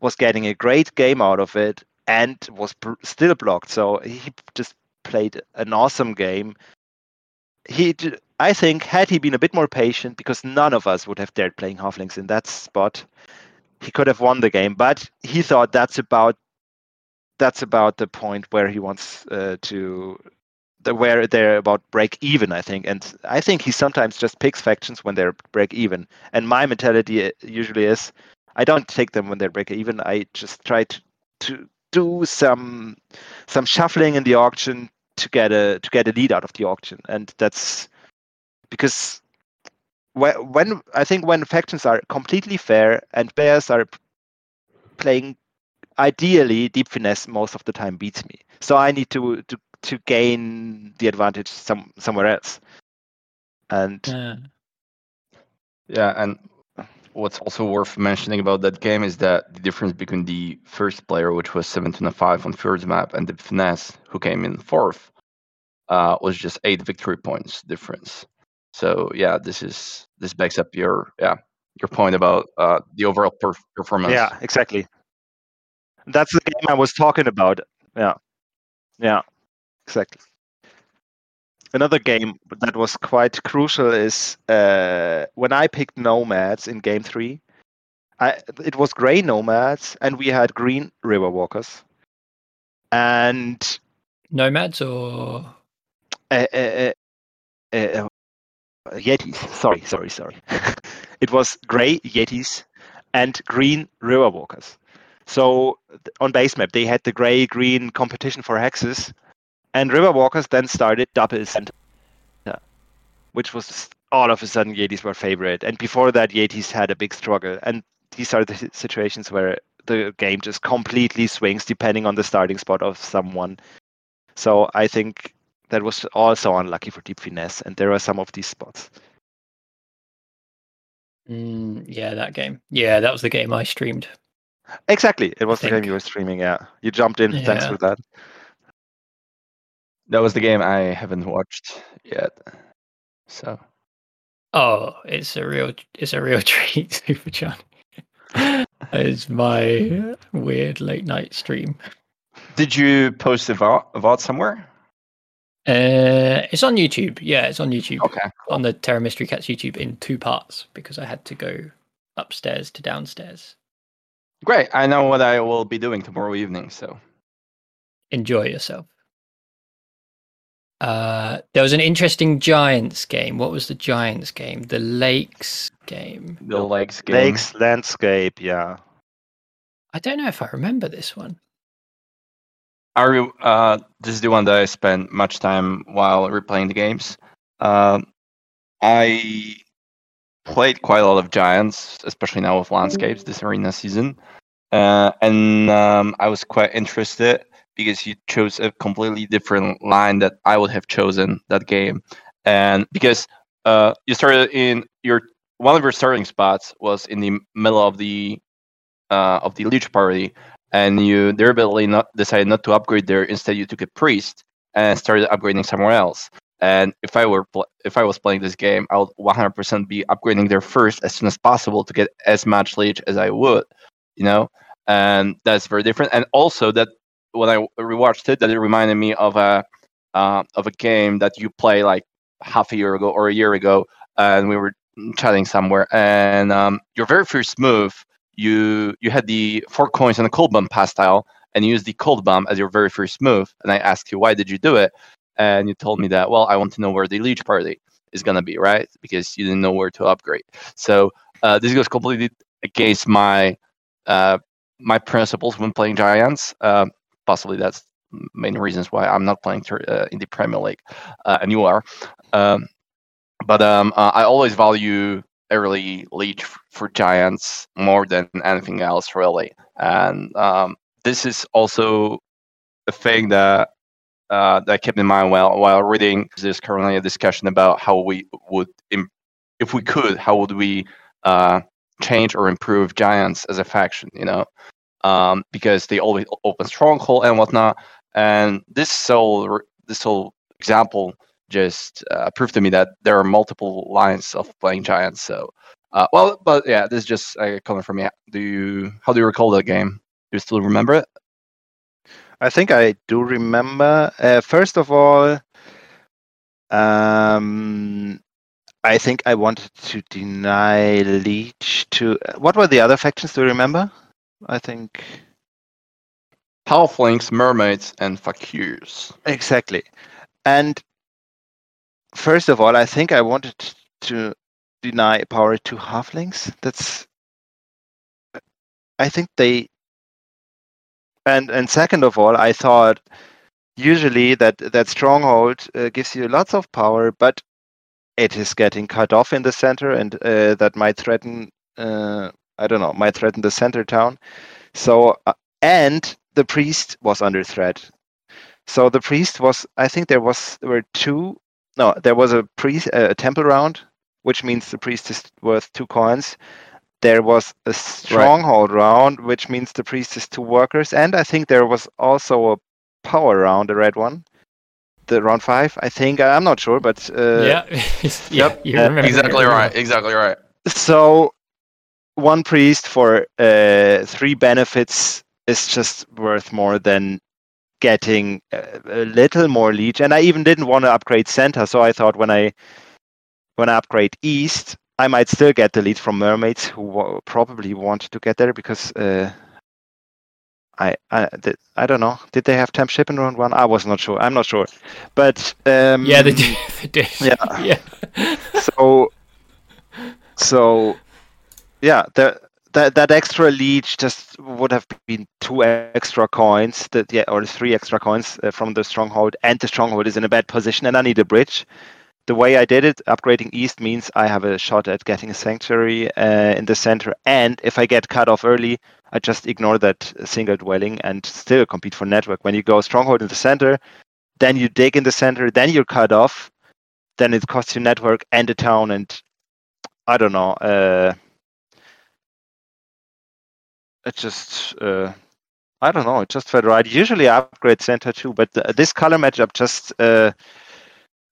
was getting a great game out of it, and was br- still blocked. So he just played an awesome game. He, I think, had he been a bit more patient, because none of us would have dared playing halflings in that spot, he could have won the game. But he thought that's about that's about the point where he wants uh, to the, where they're about break even i think. And i think he sometimes just picks factions when they're break even. And my mentality uh, usually is i don't take them when they're break even. I just try to, to do some some shuffling in the auction to get a to get a lead out of the auction, and that's because when when I think when factions are completely fair and bears are playing ideally deep finesse most of the time beats me. So I need to to to gain the advantage some somewhere else. And Yeah. Yeah, and what's also worth mentioning about that game is that the difference between the first player, which was 17 5 on Fjord's map, and the Finesse, who came in fourth, uh, was just eight victory points difference. So yeah, this is this backs up your yeah your point about uh, the overall perf- performance. yeah, exactly. That's the game I was talking about. Yeah, yeah, exactly. Another game that was quite crucial is uh, when I picked Nomads in Game Three. I, it was gray Nomads, and we had green Riverwalkers, and Nomads or uh, uh, uh, uh, Yetis. Sorry, sorry, sorry. (laughs) it was gray Yetis and green Riverwalkers. So on base map, they had the gray green competition for hexes, and Riverwalkers then started double center, which was all of a sudden Yetis were favorite. And before that, Yetis had a big struggle. And these are the situations where the game just completely swings depending on the starting spot of someone. So I think that was also unlucky for Deep Finesse, and there are some of these spots. Mm, yeah, that game. Yeah, that was the game I streamed. Exactly, it was the game you were streaming. Yeah, you jumped in. Thanks for that. that was the game I haven't watched yet. So Oh, it's a real it's a real (laughs) treat, Super John. it's my weird late night stream. did you post a VOD, a VOD somewhere? Uh, it's on YouTube. Yeah, it's on YouTube. Okay. On the Terra Mystica's YouTube in two parts because I had to go upstairs to downstairs. Great. I know what I will be doing tomorrow evening. So Enjoy yourself. Uh, there was an interesting Giants game. What was the Giants game? The Lakes game. the legs game. Lakes landscape. Yeah, I don't know if I remember this one. Are re- uh, this is the one that I spent much time while replaying the games. Um, I played quite a lot of Giants, especially now with landscapes this arena season, uh, and um, I was quite interested because you chose a completely different line that I would have chosen that game, and because uh, you started in your one of your starting spots was in the middle of the uh, of the Leech party, and you deliberately not decided not to upgrade there. Instead, you took a priest and started upgrading somewhere else. And if I were if I was playing this game, I would 100% be upgrading there first as soon as possible to get as much leech as I would, you know. And that's very different. And also that when I rewatched it, that it reminded me of a uh, of a game that you play like half a year ago or a year ago, and we were chatting somewhere. And um, your very first move you you had the four coins and a cold bomb pass tile and you used the cold bomb as your very first move and i asked you why did you do it and you told me that well i want to know where the leech party is going to be right? Because you didn't know where to upgrade. So uh, this goes completely against my uh, my principles when playing giants. Uh, possibly that's main reasons why i'm not playing uh, in the premier league uh, and you are. Um, but um, uh, i always value early leech for giants more than anything else really. And um, this is also a thing that uh, that I kept in mind while while reading. There's currently a discussion about how we would, if we could, how would we uh, change or improve giants as a faction? You know, um, because they always open stronghold and whatnot. And this whole this whole example just uh, proved to me that there are multiple lines of playing giants. So, uh, well, but yeah, this is just uh, coming from me. Do you how do you recall that game? Do you still remember it? I think I do remember. Uh, first of all, um, I think I wanted to deny Leech to. What were the other factions? Do you remember? I think Halflings, mermaids, and fakirs. exactly. And first of all, I think I wanted to deny power to halflings. That's. I think they. And and second of all, I thought usually that that stronghold uh, gives you lots of power, but it is getting cut off in the center, and uh, that might threaten. Uh, I don't know, might threaten the center town. So uh, and the priest was under threat. So the priest was. I think there was there were two. No, there was a priest a temple round, which means the priest is worth two coins. There was a stronghold round, which means the priest is two workers, and I think there was also a power round, a red one, the round five. I think I'm not sure, but uh, yeah, (laughs) yeah, Yep. you Uh, remember Exactly right. Exactly right. so one priest for uh, three benefits is just worth more than getting a, a little more leech and i even didn't want to upgrade center so i thought when i when i upgrade east i might still get the lead from mermaids who wa- probably want to get there because uh, I I, did, I don't know. Did they have temp ship in round one? I was not sure. I'm not sure, but um, Yeah, they did. (laughs) They did. Yeah. (laughs) yeah. so so yeah the, that that extra leech just would have been two extra coins that yeah or three extra coins uh, from the stronghold and the stronghold is in a bad position and i need a bridge the way i did it upgrading east means i have a shot at getting a sanctuary uh, in the center and if i get cut off early i just ignore that single dwelling and still compete for network when you go stronghold in the center then you dig in the center then you're cut off then it costs you network and a town and I don't know. Uh, it just uh, I don't know. It just felt right. Usually I upgrade center too, but th- this color matchup just uh,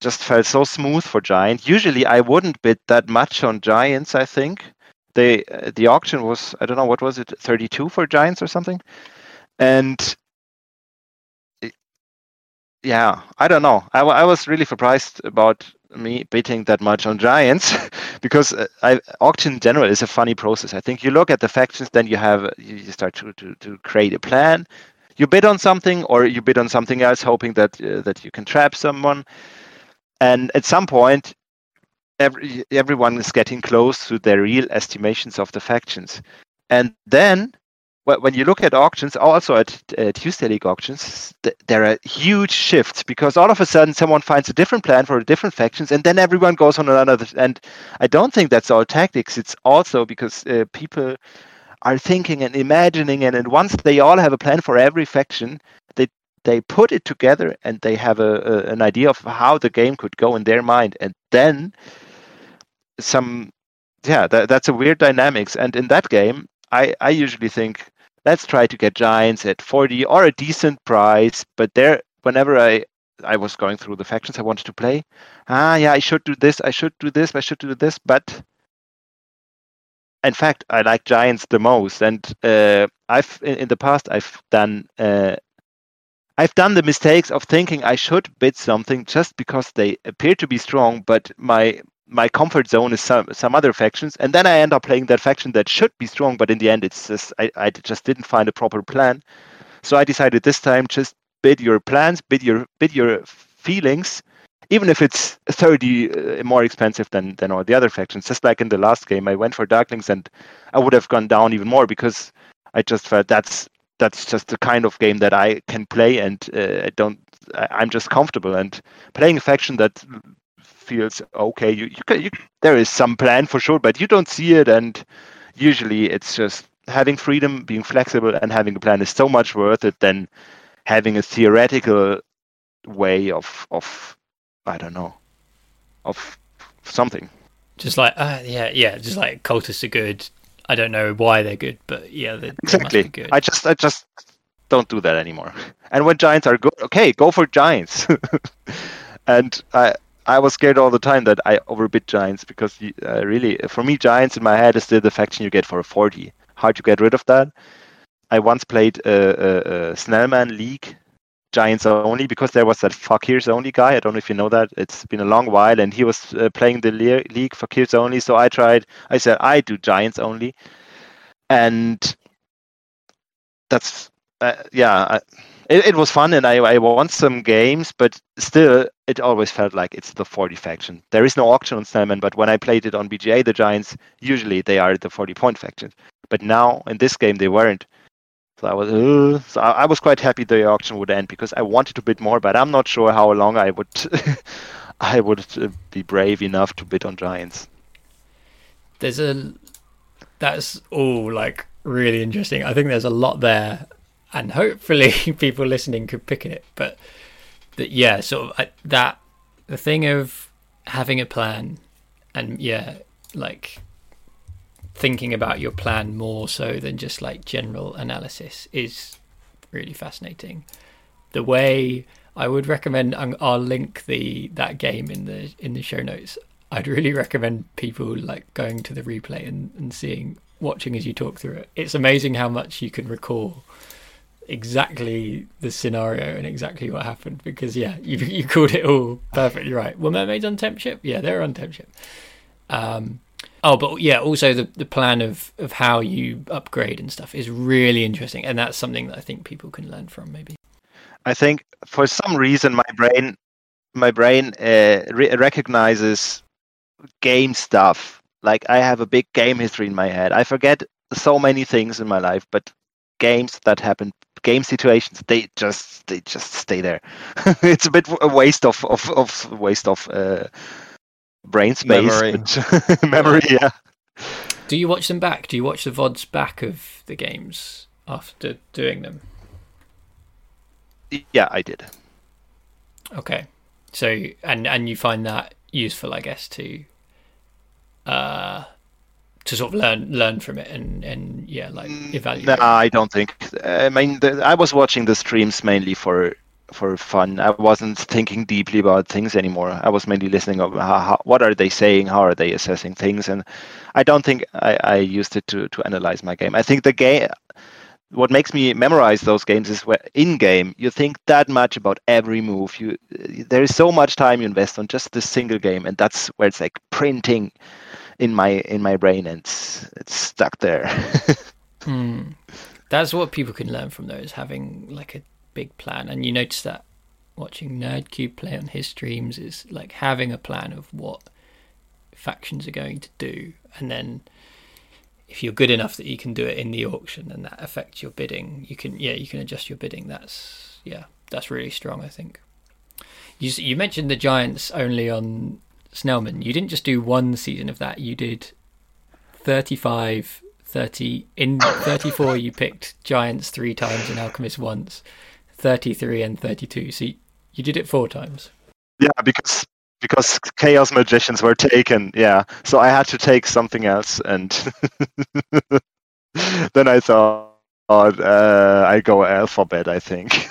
just felt so smooth for giant. Usually I wouldn't bid that much on giants. I think they uh, the auction was I don't know what was it 32 for giants or something, and it- yeah I don't know. I, I was really surprised about me bidding that much on giants (laughs) because uh, I, auction in general is a funny process. I think you look at the factions, then you have you start to, to, to create a plan. You bid on something, or you bid on something else, hoping that uh, that you can trap someone. And at some point, every everyone is getting close to their real estimations of the factions. And then, wh- when you look at auctions, also at Tuesday League auctions, th- there are huge shifts because all of a sudden someone finds a different plan for different factions, and then everyone goes on another. And I don't think that's all tactics. It's also because uh, people are thinking and imagining, and, and once they all have a plan for every faction, they they put it together and they have a, a an idea of how the game could go in their mind, and then some yeah that, that's a weird dynamics. And in that game, I I usually think let's try to get giants at 40 or a decent price, but there whenever I I was going through the factions I wanted to play, ah yeah I should do this, I should do this, I should do this, but in fact, I like giants the most, and uh, I've in, in the past I've done uh, I've done the mistakes of thinking I should bid something just because they appear to be strong, but my my comfort zone is some some other factions, and then I end up playing that faction that should be strong, but in the end it's just I, I just didn't find a proper plan. So I decided this time just bid your plans, bid your bid your feelings, even if it's 30 uh, more expensive than than all the other factions. Just like in the last game, I went for Darklings and I would have gone down even more because I just felt that's that's just the kind of game that I can play and uh, I don't I, I'm just comfortable and playing a faction that feels okay. You you, can, you there is some plan for sure, but you don't see it and usually it's just having freedom, being flexible, and having a plan is so much worth it than having a theoretical way of of I don't know of something. Just like uh, yeah, yeah, just like cultists are good. I don't know why they're good, but yeah, they, they Exactly. be good. I just I just don't do that anymore. And when giants are good, okay, go for giants. (laughs) and I I was scared all the time that I overbid giants because uh, really for me giants in my head is still the faction you get for a 40. Hard to get rid of that. I once played a, a, a Snellman League Giants only because there was that Fakirs only guy. I don't know if you know that. It's been a long while, and he was uh, playing the le- league Fakirs only. So I tried. I said I do Giants only, and that's uh, yeah. I, it, it was fun, and I, I won some games, but still, it always felt like it's the 40 faction. There is no auction on Snellman, but when I played it on BGA, the Giants usually they are the 40 point faction. But now in this game they weren't. So I was, uh, so I, was quite happy the auction would end because I wanted to bid more, but I'm not sure how long I would, (laughs) I would uh, be brave enough to bid on giants. there's a that's all like really interesting. I think there's a lot there, and hopefully (laughs) people listening could pick it. But that yeah, sort of that the thing of having a plan, and yeah, like thinking about your plan more so than just like general analysis is really fascinating. The way I would recommend, I'll- I'll link the that game in the in the show notes. I'd really recommend people like going to the replay and, and seeing watching as you talk through it. It's amazing how much you can recall exactly the scenario and exactly what happened because yeah, you you called it all perfectly right. Were mermaids on temp ship? Yeah, they're on temp ship. Um, oh, but yeah, also the the plan of of how you upgrade and stuff is really interesting, and that's something that I think people can learn from maybe. I think for some reason my brain, my brain uh, re- recognizes game stuff. Like I have a big game history in my head. I forget so many things in my life, but games that happen, game situations, they just they just stay there. (laughs) it's a bit a waste of of, of waste of uh, brain space, Memory. but (laughs) memory. Yeah. Do you watch them back? Do you watch the vods back of the games after doing them? Yeah, I did. Okay, so and and you find that useful, I guess, to uh to sort of learn learn from it and and yeah, like evaluate. No, I don't think. I mean, the, I was watching the streams mainly for for fun. I wasn't thinking deeply about things anymore. I was mainly listening of how, how, what are they saying, how are they assessing things, and I don't think I, I used it to to analyze my game. I think the game. What makes me memorize those games is where in game you think that much about every move. You there is so much time you invest on just this single game, and that's where it's like printing in my in my brain, and it's, it's stuck there. (laughs) Hmm. That's what people can learn from those having like a big plan. And you notice that watching NerdCube play on his streams is like having a plan of what factions are going to do, and then if you're good enough that you can do it in the auction and that affects your bidding, you can yeah you can adjust your bidding. That's yeah that's really strong. I think. You you mentioned the Giants only on Snellman. You didn't just do one season of that. You did 35 30 in 34 you picked giants three times and alchemist once 33 and 32 so you, you did it four times Yeah, because because chaos magicians were taken. Yeah, so I had to take something else, and (laughs) then I thought uh, I go alphabet. I think (laughs)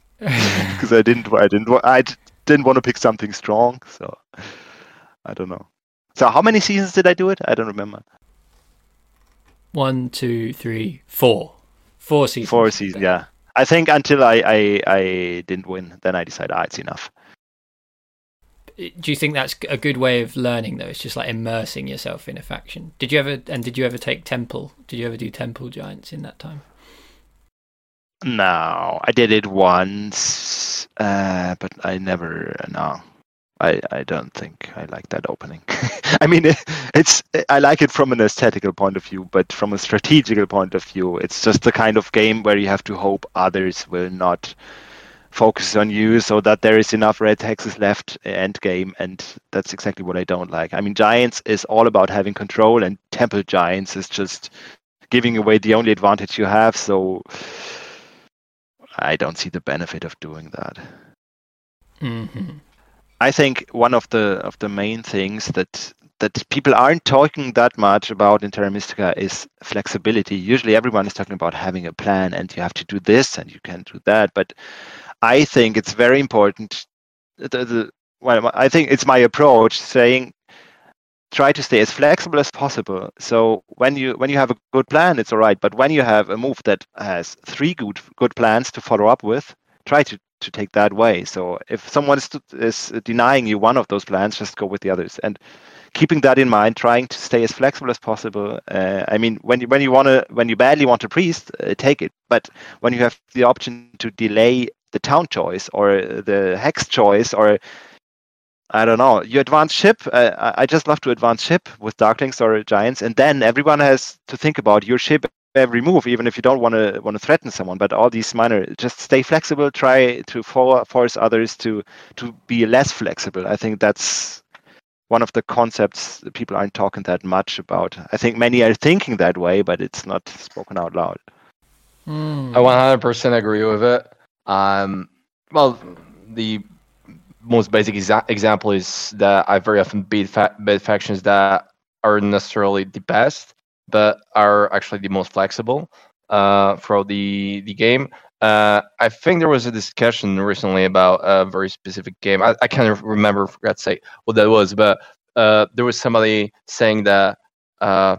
(laughs) because I didn't I didn't I didn't want to pick something strong. So I don't know. So how many seasons did I do it? I don't remember. one two three four four seasons Four seasons. Yeah, I think until I I, I didn't win, then I decided ah, it's enough. do you think that's a good way of learning though it's just like immersing yourself in a faction did you ever and did you ever take temple did you ever do temple giants in that time No, I did it once, uh, but I never. No, I I don't think I like that opening. (laughs) I mean, it, it's I like it from an aesthetical point of view, but from a strategical point of view, it's just the kind of game where you have to hope others will not focus on you, so that there is enough red hexes left end game, and that's exactly what I don't like. I mean, Giants is all about having control, and Temple Giants is just giving away the only advantage you have. So I don't see the benefit of doing that. Mm-hmm. I think one of the of the main things that that people aren't talking that much about in Terra Mystica is flexibility. Usually, everyone is talking about having a plan and you have to do this and you can do that. But I think it's very important. The, the, well, I think it's my approach saying try to stay as flexible as possible. So when you when you have a good plan, it's all right. But when you have a move that has three good good plans to follow up with, try to to take that way. So if someone is, is denying you one of those plans, just go with the others. And keeping that in mind, trying to stay as flexible as possible. Uh, I mean, when you when you want to when you badly want a priest, uh, take it. But when you have the option to delay the town choice or the hex choice or I don't know, you advance ship. Uh, I just love to advance ship with darklings or giants, and then everyone has to think about your ship every move, even if you don't want to want to threaten someone. But all these minor, just stay flexible. Try to for, force others to to be less flexible. I think that's one of the concepts that people aren't talking that much about. I think many are thinking that way, but it's not spoken out loud. Mm. I 100% agree with it. Um, well, the most basic exa- example is that I very often beat fa- beat factions that aren't necessarily the best, but are actually the most flexible uh, for the the game. Uh, I think there was a discussion recently about a very specific game. I, I can't remember, for God's sake, what that was, but uh, there was somebody saying that uh,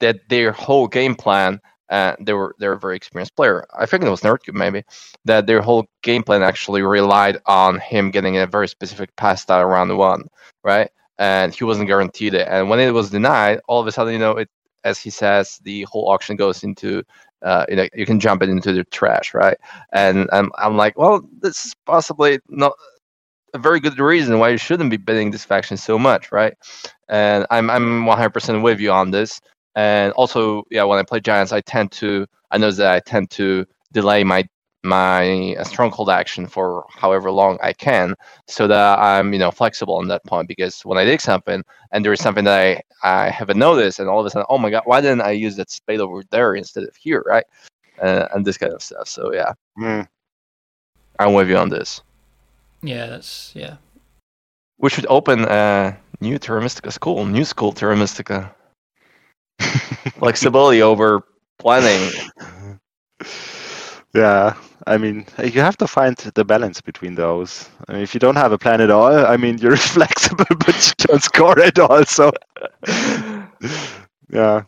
that their whole game plan, uh, they were they're a very experienced player. I think it was Nerdcube maybe that their whole game plan actually relied on him getting a very specific pass style round one, right? And he wasn't guaranteed it. And when it was denied, all of a sudden, you know, it as he says, the whole auction goes into uh, you know, you can jump it into the trash, right? And I'm, I'm like, well, this is possibly not a very good reason why you shouldn't be bidding this faction so much, right? And I'm I'm 100% with you on this. And also, yeah, when I play giants, I tend to I know that I tend to delay my my stronghold action for however long I can, so that I'm you know flexible on that point. Because when I dig something and there is something that I I haven't noticed, and all of a sudden, oh my god, why didn't I use that spade over there instead of here, right? Uh, and this kind of stuff. So yeah, Mm. I'm with you on this. Yeah, that's yeah. We should open a new Terra Mystica school, new school Terra Mystica. (laughs) Flexibility over planning. (laughs) yeah, I mean, you have to find the balance between those. I mean, if you don't have a plan at all, I mean, you're (laughs) flexible, but you don't score at all. So, (laughs) yeah.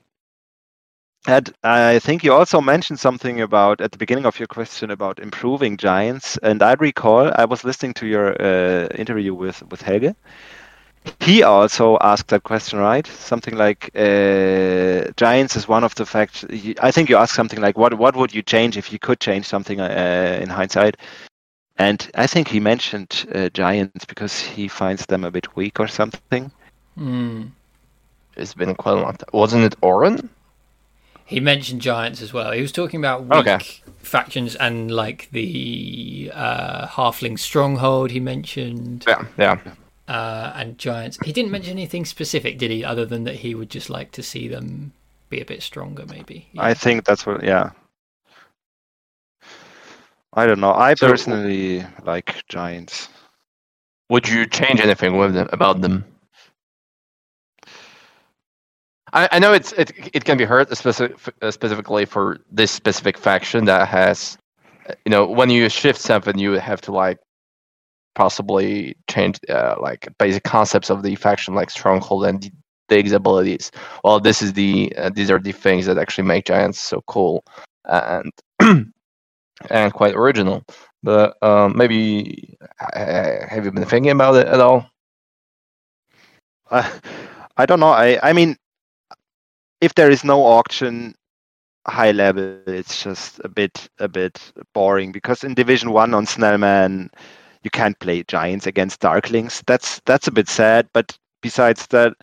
And I think you also mentioned something about at the beginning of your question about improving giants. And I recall I was listening to your uh, interview with with Helge. He also asked that question, right? Something like uh, giants is one of the facts. I think you asked something like, "What what would you change if you could change something uh, in hindsight?" And I think he mentioned uh, giants because he finds them a bit weak or something. Mm. It's been quite a long time. Wasn't it Oren? He mentioned giants as well. He was talking about weak Okay. factions and like the uh, halfling stronghold. He mentioned Yeah, yeah. Uh, and giants. He didn't mention anything specific, did he? Other than that, he would just like to see them be a bit stronger, maybe. Yeah. I think that's what. Yeah. I don't know. I So- personally like giants. Would you change anything with them about them? I, I know it's it it can be hurt specific, specifically for this specific faction that has, you know, when you shift something, you have to like possibly change uh, like basic concepts of the faction, like stronghold and the Dig's abilities. Well, this is the uh, these are the things that actually make giants so cool and (clears throat) and quite original. But um, maybe uh, have you been thinking about it at all? I, I don't know. I I mean, if there is no auction high level, it's just a bit a bit boring because in Division One on Snellman, you can't play giants against Darklings. That's that's a bit sad. But besides that,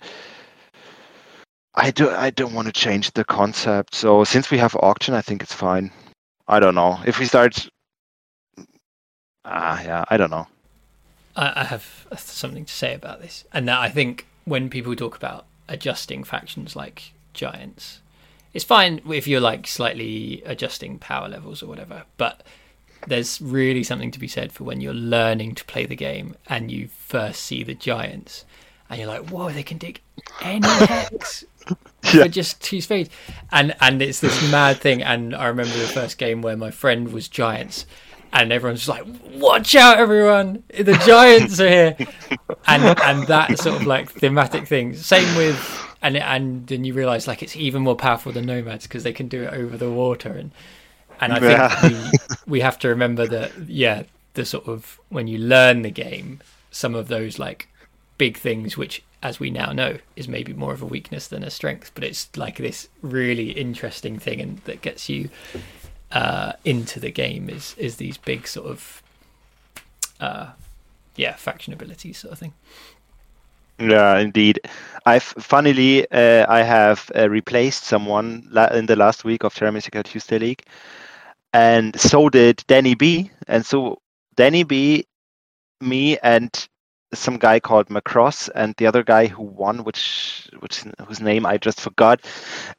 I do I don't want to change the concept. So since we have auction, I think it's fine. I don't know if we start. Ah, yeah, I don't know. I, I have something to say about this, and that I think when people talk about adjusting factions like giants, it's fine if you're like slightly adjusting power levels or whatever. But there's really something to be said for when you're learning to play the game and you first see the giants and you're like, whoa, they can dig any (laughs) hex Yeah. for just two spades. And and it's this mad thing. And I remember the first game where my friend was giants and everyone's just like, watch out, everyone, the giants are here. And and that sort of like thematic thing. Same with. And and then you realise like it's even more powerful than nomads because they can do it over the water and and I Yeah. think we, we have to remember that yeah the sort of when you learn the game some of those like big things which as we now know is maybe more of a weakness than a strength but it's like this really interesting thing and that gets you uh into the game is is these big sort of uh yeah faction abilities sort of thing Yeah, indeed. I've funnily uh, I have uh, replaced someone la- in the last week of Terra Mystica Tuesday League, and so did Danny B. And so Danny B, me, and some guy called Macross, and the other guy who won, which which whose name I just forgot,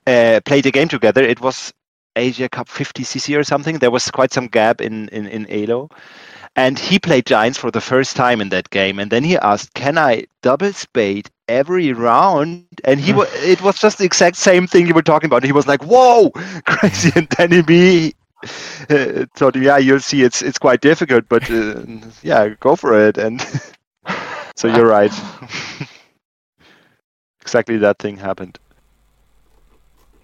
uh, played a game together. It was Asia Cup 50cc or something. There was quite some gap in in in Elo and he played giants for the first time in that game and then he asked can i double spade every round and he (laughs) was it was just the exact same thing you were talking about he was like whoa (laughs) crazy and Danny B (laughs) uh, thought yeah you'll see it's it's quite difficult but uh, (laughs) yeah go for it and (laughs) so you're right exactly that thing happened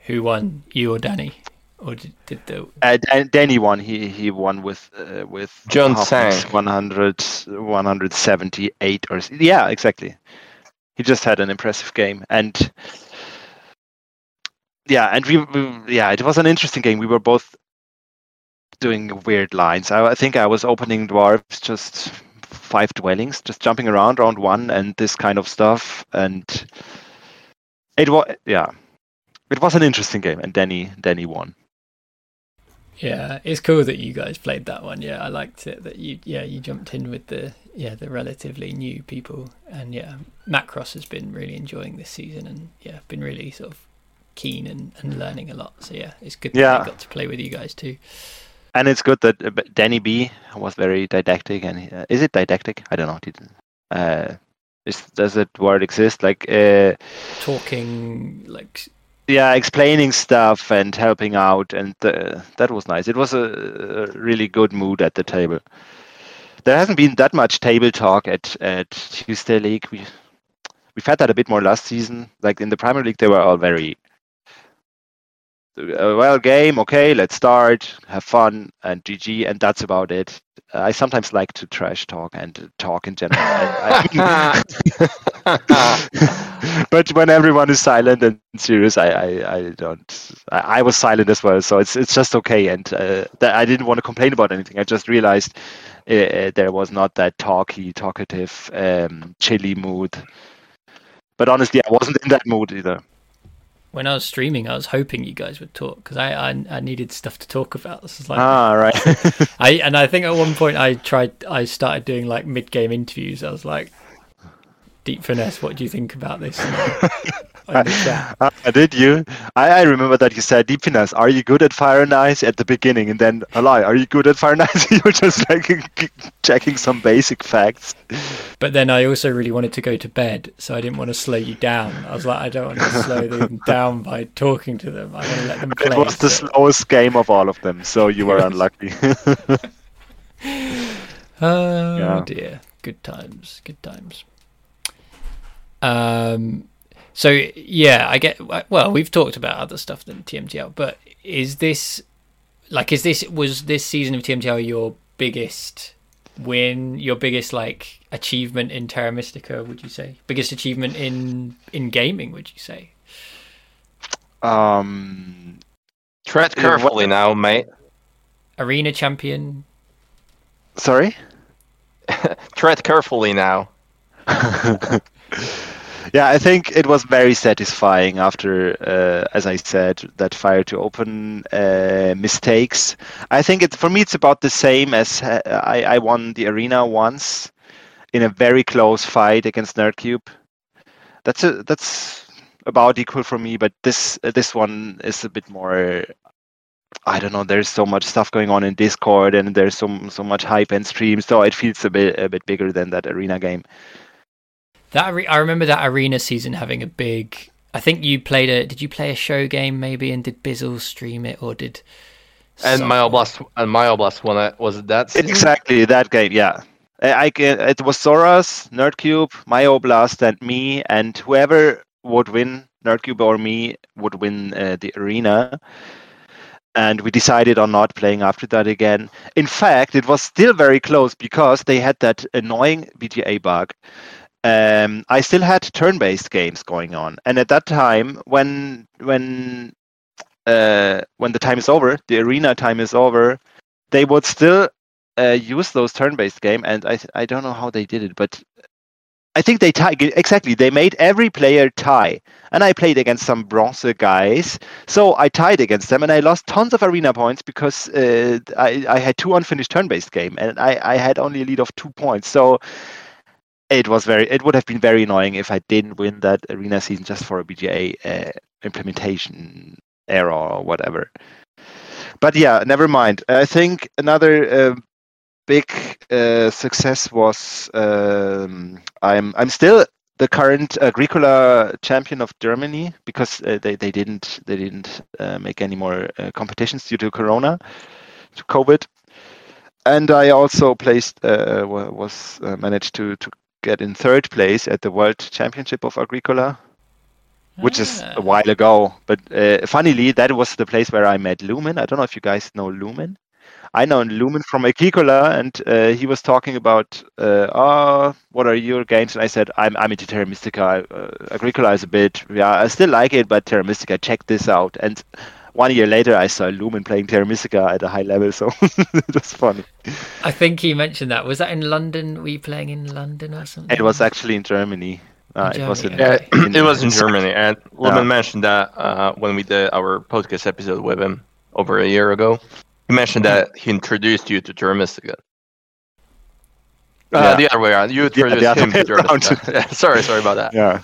who won you or danny or did, did the uh, Danny won. He he won with uh, with John half Sang. 100, 178 or s- yeah, exactly. He just had an impressive game, and yeah, and we, we yeah, it was an interesting game. We were both doing weird lines. I, I think I was opening dwarves just five dwellings, just jumping around round one and this kind of stuff, and it was yeah, it was an interesting game, and Danny Danny won. Yeah, it's cool that you guys played that one. Yeah, I liked it that you yeah you jumped in with the yeah the relatively new people and yeah Macross has been really enjoying this season and yeah been really sort of keen and, and learning a lot. So yeah, it's good that Yeah. I got to play with you guys too. And it's good that uh, Danny B was very didactic. And uh, is it didactic? I don't know. Did, uh, is, does that word exist? Like, uh, Talking like yeah, explaining stuff and helping out, and uh, that was nice. It was a, a really good mood at the table. There hasn't been that much table talk at at Tuesday League. We we've had that a bit more last season. Like in the Premier League, they were all very well game. Okay, let's start, have fun, and GG, and that's about it. I sometimes like to trash talk and talk in general. I- I- (laughs) (laughs) but when everyone is silent and serious, I, I, I don't. I, I was silent as well, so it's it's just okay. And uh, that I didn't want to complain about anything. I just realized uh, uh, there was not that talky, talkative, um, chilly mood. But honestly, I wasn't in that mood either. When I was streaming, I was hoping you guys would talk because I, I I needed stuff to talk about. This is like Ah, (laughs) right. (laughs) I and I think at one point I tried I started doing like mid game interviews. I was like, Deep finesse, what do you think about this? (laughs) (laughs) The chat. Ah, did you? I, I remember that you said, Deep Finesse, are you good at Fire and Ice at the beginning? And then, a lie, are you good at Fire and Ice? (laughs) you were just like (laughs) checking some basic facts. But then I also really wanted to go to bed, so I didn't want to slow you down. I was like, I don't want to slow them down by talking to them. I want to let them play. It was the so- slowest game of all of them, so you were unlucky. Oh Yeah. dear, good times, good times. Um, so yeah, I get. Well, we've talked about other stuff than TMTL, but is this like is this was this season of TMTL your biggest win, your biggest like achievement in Terra Mystica? Would you say biggest achievement in in gaming? Would you say? um, Tread Yeah, what- carefully now, mate. Arena champion. sorry? (laughs) Tread carefully now. (laughs) yeah, I think it was very satisfying after, uh, as I said, that fire to open uh, mistakes. I think it's for me it's about the same as uh, I, I won the arena once in a very close fight against Nerdcube. That's a, that's about equal for me, but this uh, this one is a bit more. I don't know. There's so much stuff going on in Discord, and there's so so much hype and streams, so it feels a bit a bit bigger than that arena game. That are- I remember that arena season having a big. I think you played a. Did you play a show game maybe, and did Bizzle stream it, or did? And someone- Myoblast and Myoblast one uh, was it that season? Exactly that game, yeah. I, I can, it was Soras, Nerdcube, Myoblast, and me, and whoever would win, Nerdcube or me, would win uh, the arena. And we decided on not playing after that again. In fact, it was still very close because they had that annoying BGA bug. Um, I still had turn-based games going on, and at that time, when when uh, when the time is over, the arena time is over, they would still uh, use those turn-based game, and I I don't know how they did it, but I think they tie exactly. They made every player tie, and I played against some bronze guys, so I tied against them, and I lost tons of arena points because uh, I I had two unfinished turn-based game, and I I had only a lead of two points, so. It was very. It would have been very annoying if I didn't win that arena season just for a BGA uh, implementation error or whatever. But yeah, never mind. I think another uh, big uh, success was um, I'm I'm still the current Agricola champion of Germany because uh, they they didn't they didn't uh, make any more uh, competitions due to Corona, to COVID, and I also placed uh, was uh, managed to to get in third place at the World Championship of Agricola which is Ah. a while ago. But uh, funnily, that was the place where I met Lumen. I don't know if you guys know Lumen. I know Lumen from Agricola, and uh, he was talking about, uh, oh, what are your games? And I said, I'm, I'm into Terra Mystica. Uh, Agricola is a bit, yeah, I still like it, but Terra Mystica, check this out. And one year later, I saw Lumen playing Terra Mystica at a high level, so (laughs) it was funny. I think he mentioned that. Was that in London? Were you playing in London or something? It was actually in Germany. Uh, In it was in, Germany, Yeah, okay. (clears throat) it was in in Germany, and Lumen Yeah. mentioned that uh, when we did our podcast episode with him over a year ago. He mentioned that he introduced you to Terra Mystica. Uh, yeah, the other way around. You the introduced other him way to Terra around. Mystica. (laughs) Yeah, sorry, sorry about that. yeah.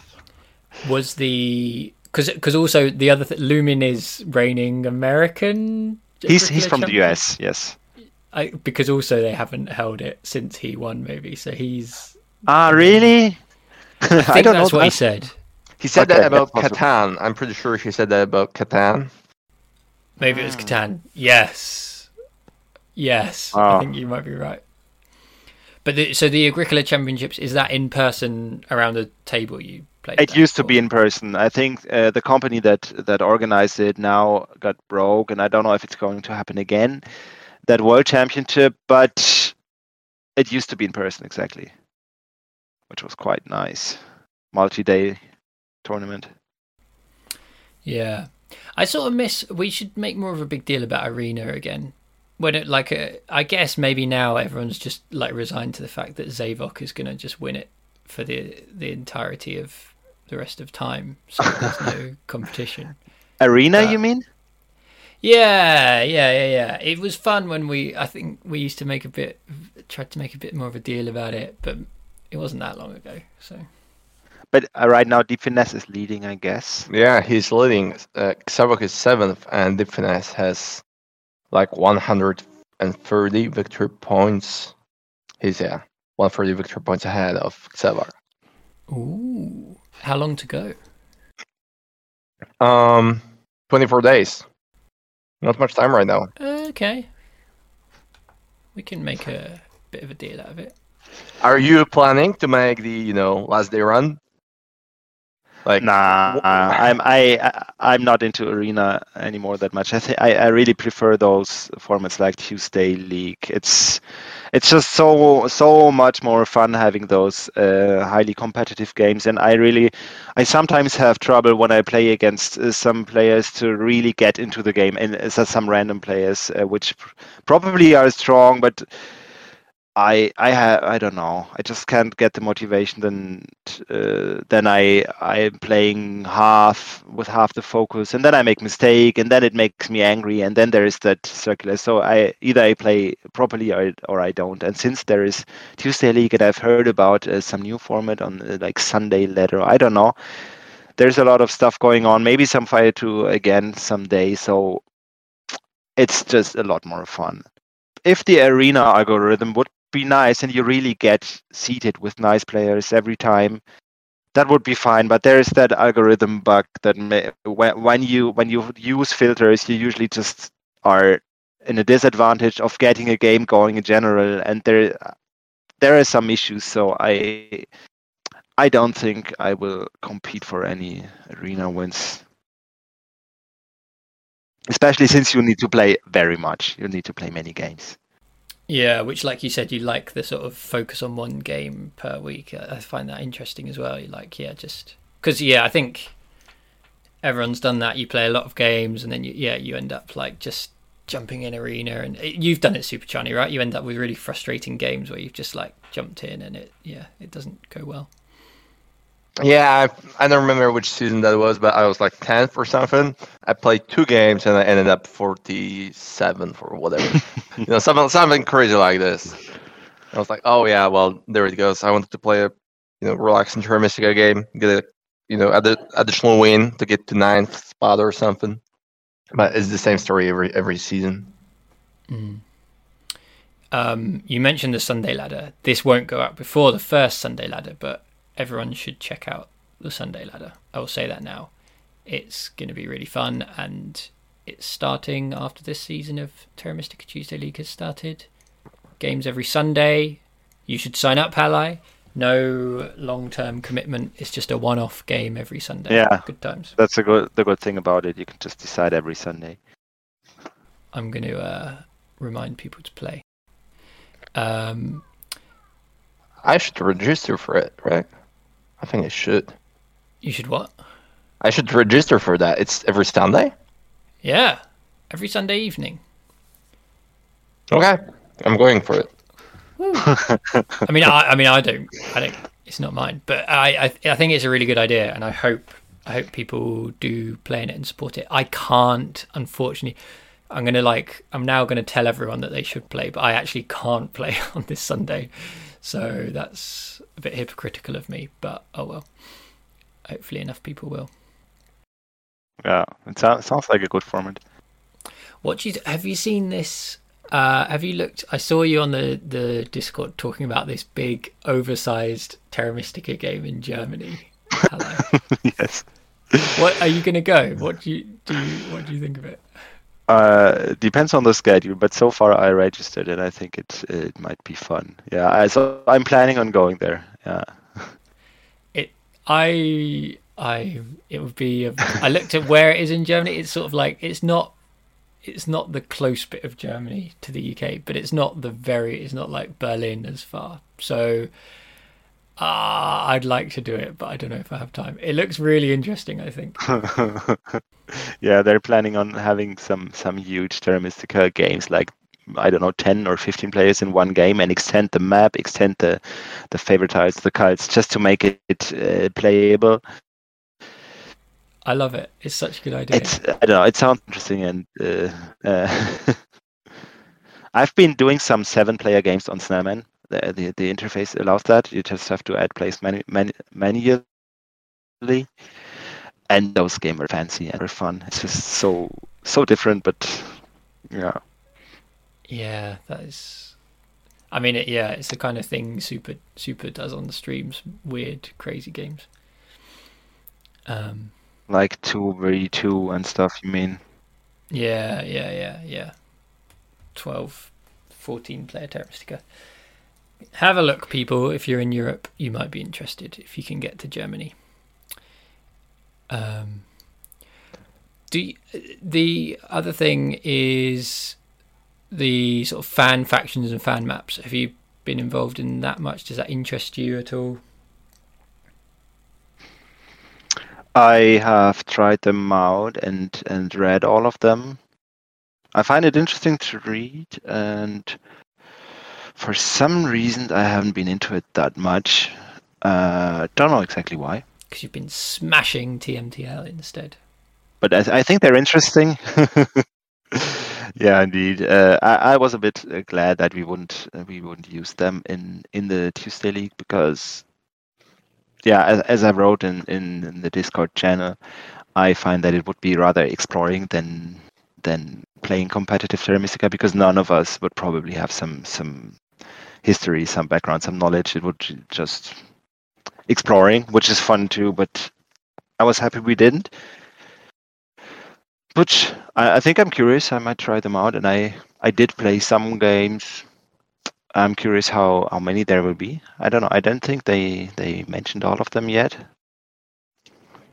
Was the because because also the other th- Lumen is reigning American. He's he's Agricola from the? US. Yes. I, because also they haven't held it since he won, maybe. So he's. Ah, really? I (laughs) think don't that's know what he said. He said Okay, that about that's possible. Catan. I'm pretty sure he said that about Catan. Maybe it was Catan. Yes. Yes. I Ah. think you might be right. But the, so the Agricola Championships is that in person around the table you play? It used to be in person. I think uh, the company that that organized it now got broke, and I don't know if it's going to happen again. That World Championship, but it used to be in person exactly, which was quite nice. Multi-day tournament. Yeah, I sort of miss. We should make more of a big deal about Arena again. When it like, uh, I guess maybe now everyone's just like resigned to the fact that Zavok is going to just win it for the the entirety of the rest of time. So there's no (laughs) competition. Arena, Uh, you mean? Yeah, yeah, yeah, yeah. It was fun when we. I think we used to make a bit, tried to make a bit more of a deal about it, but it wasn't that long ago. So But uh, right now, Deep Finesse is leading, I guess. Yeah, he's leading. Uh, Xavok is seventh, and Deep Finesse has like 130 victory points. He's yeah, 130 victory points ahead of Xavok. ooh, how long to go? Um, 24 days. Not much time right now. Okay, we can make a bit of a deal out of it. Are you planning to make the you know last day run? Like Nah, I'm I I'm not into arena anymore that much. I think I, I really prefer those formats like Tuesday League. It's it's just so so much more fun having those uh, highly competitive games. And I really I sometimes have trouble when I play against uh, some players to really get into the game, and uh, so- some random players uh, which pr- probably are strong, but I I have I don't know. I just can't get the motivation. Then uh, then I I'm playing half with half the focus, and then I make mistake, and then it makes me angry, and then there is that circular. So I either I play properly or or I don't. And since there is Tuesday League, and I've heard about uh, some new format on uh, like Sunday Ladder, I don't know. There's a lot of stuff going on. Maybe some Fire 2 again someday. So it's just a lot more fun. If the arena algorithm would be nice and you really get seated with nice players every time, that would be fine. But there is that algorithm bug that may, when, you when you use filters, you usually just are in a disadvantage of getting a game going in general, and there there are some issues. So I I don't think I will compete for any arena wins. Especially since you need to play very much. You need to play many games. Yeah, which, like you said, you like the sort of focus on one game per week. I find that interesting as well. You like, yeah, just because, yeah, I think everyone's done that. You play a lot of games, and then you, yeah, you end up like just jumping in arena, and it, you've done it, Super Chani, right? You end up with really frustrating games where you've just like jumped in, and it, yeah, it doesn't go well. Yeah, I, I don't remember which season that was, but I was like 10th or something. I played two games and I ended up 47th or whatever. (laughs) you know, something something crazy like this. I was like, oh yeah, well there it goes. I wanted to play a you know relaxing Terra Mystica game, get a you know add, additional win to get to ninth spot or something. But it's the same story every every season. Mm. Um, you mentioned the Sunday ladder. This won't go out before the first Sunday ladder, but everyone should check out the Sunday Ladder. I will say that now. It's going to be really fun, and it's starting after this season of Terra Mystica Tuesday League has started. Games every Sunday. You should sign up, Halai. No long-term commitment. It's just a one-off game every Sunday. Yeah, good times. That's a good the good thing about it. You can just decide every Sunday. I'm going to uh, remind people to play. Um, I should register for it, right? I think I should. You should what? I should register for that. It's every Sunday? Yeah. Every Sunday evening. Okay. I'm going for it. (laughs) I mean, I, I mean, I don't, I don't. It's not mine, but I, I, I think it's a really good idea, and I hope, I hope people do play in it and support it. I can't, unfortunately. I'm gonna like, I'm now gonna tell everyone that they should play, but I actually can't (laughs) play on this Sunday, so that's a bit hypocritical of me, but oh well. Hopefully, enough people will. Yeah, it sounds sounds like a good format. What do you have you seen this? Uh, have you looked? I saw you on the the Discord talking about this big, oversized Terra Mystica game in Germany. Hello. (laughs) yes. What are you going to go? What do you do? You, what do you think of it? Uh, depends on the schedule, but so far I registered and I think it it might be fun. Yeah, I, so I'm planning on going there. Yeah. (laughs) It I I it would be. A, I looked at where it is in Germany. It's sort of like it's not it's not the close bit of Germany to the UK, but it's not the very. It's not like Berlin as far. So. Ah, I'd like to do it, but I don't know if I have time. It looks really interesting. I think. (laughs) yeah, they're planning on having some some huge Terra Mystica games, like I don't know, ten or fifteen players in one game, and extend the map, extend the the favor tiles the cards, just to make it uh, playable. I love it. It's such a good idea. It's I don't know. It sounds interesting, and uh, uh, (laughs) I've been doing some seven-player games on Snellman. The, the the interface allows that. You just have to add plays manu- manu- manually, and those games are fancy and are fun. It's just so so different, but yeah. Yeah, that is. I mean, it, yeah, it's the kind of thing Super Super does on the streams. Weird, crazy games. Um, like two v two and stuff. You mean? Yeah, yeah, yeah, yeah. 12, 14 player Terra Mystica. Have a look, people. If you're in Europe, you might be interested. If you can get to Germany. Um, do you, the other thing is the sort of fan factions and fan maps. Have you been involved in that much? Does that interest you at all? I have tried them out and and read all of them. I find it interesting to read, and for some reason I haven't been into it that much. Uh, don't know exactly why. Because you've been smashing TMTL instead. But I, I think they're interesting. (laughs) yeah, indeed. Uh, I, I was a bit uh, glad that we wouldn't uh, we wouldn't use them in in the Tuesday League because yeah, as, as I wrote in, in, in the Discord channel, I find that it would be rather exploring than than playing competitive Terra Mystica because none of us would probably have some some history, some background, some knowledge. It would just exploring, which is fun too. But I was happy we didn't. But I, I think I'm curious. I might try them out, and I I did play some games. I'm curious how how many there will be. I don't know. I don't think they they mentioned all of them yet.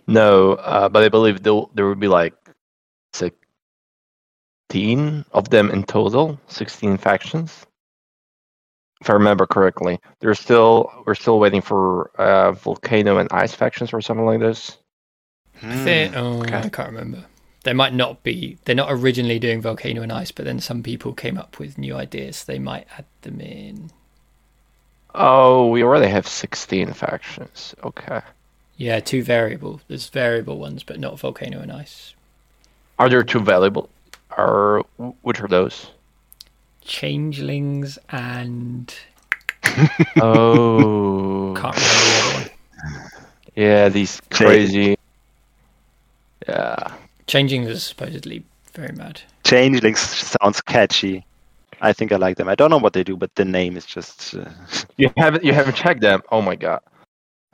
No, uh, but I believe there there will be like sixteen of them in total, sixteen factions, if I remember correctly. They're still we're still waiting for uh, volcano and ice factions or something like this. I think, oh, Hmm, okay. I can't remember. They might not be. They're not originally doing volcano and ice, but then some people came up with new ideas. They might add them in. Oh, we already have sixteen factions. Okay. Yeah, two variable. There's variable ones, but not volcano and ice. Are there two valuable? Are which are those? Changelings and (laughs) Oh, can't remember the other one. yeah, these crazy. Yeah, Changelings is supposedly very mad. Changelings sounds catchy. I think I like them. I don't know what they do, but the name is just. Uh, (laughs) you haven't you haven't checked them. Oh my god.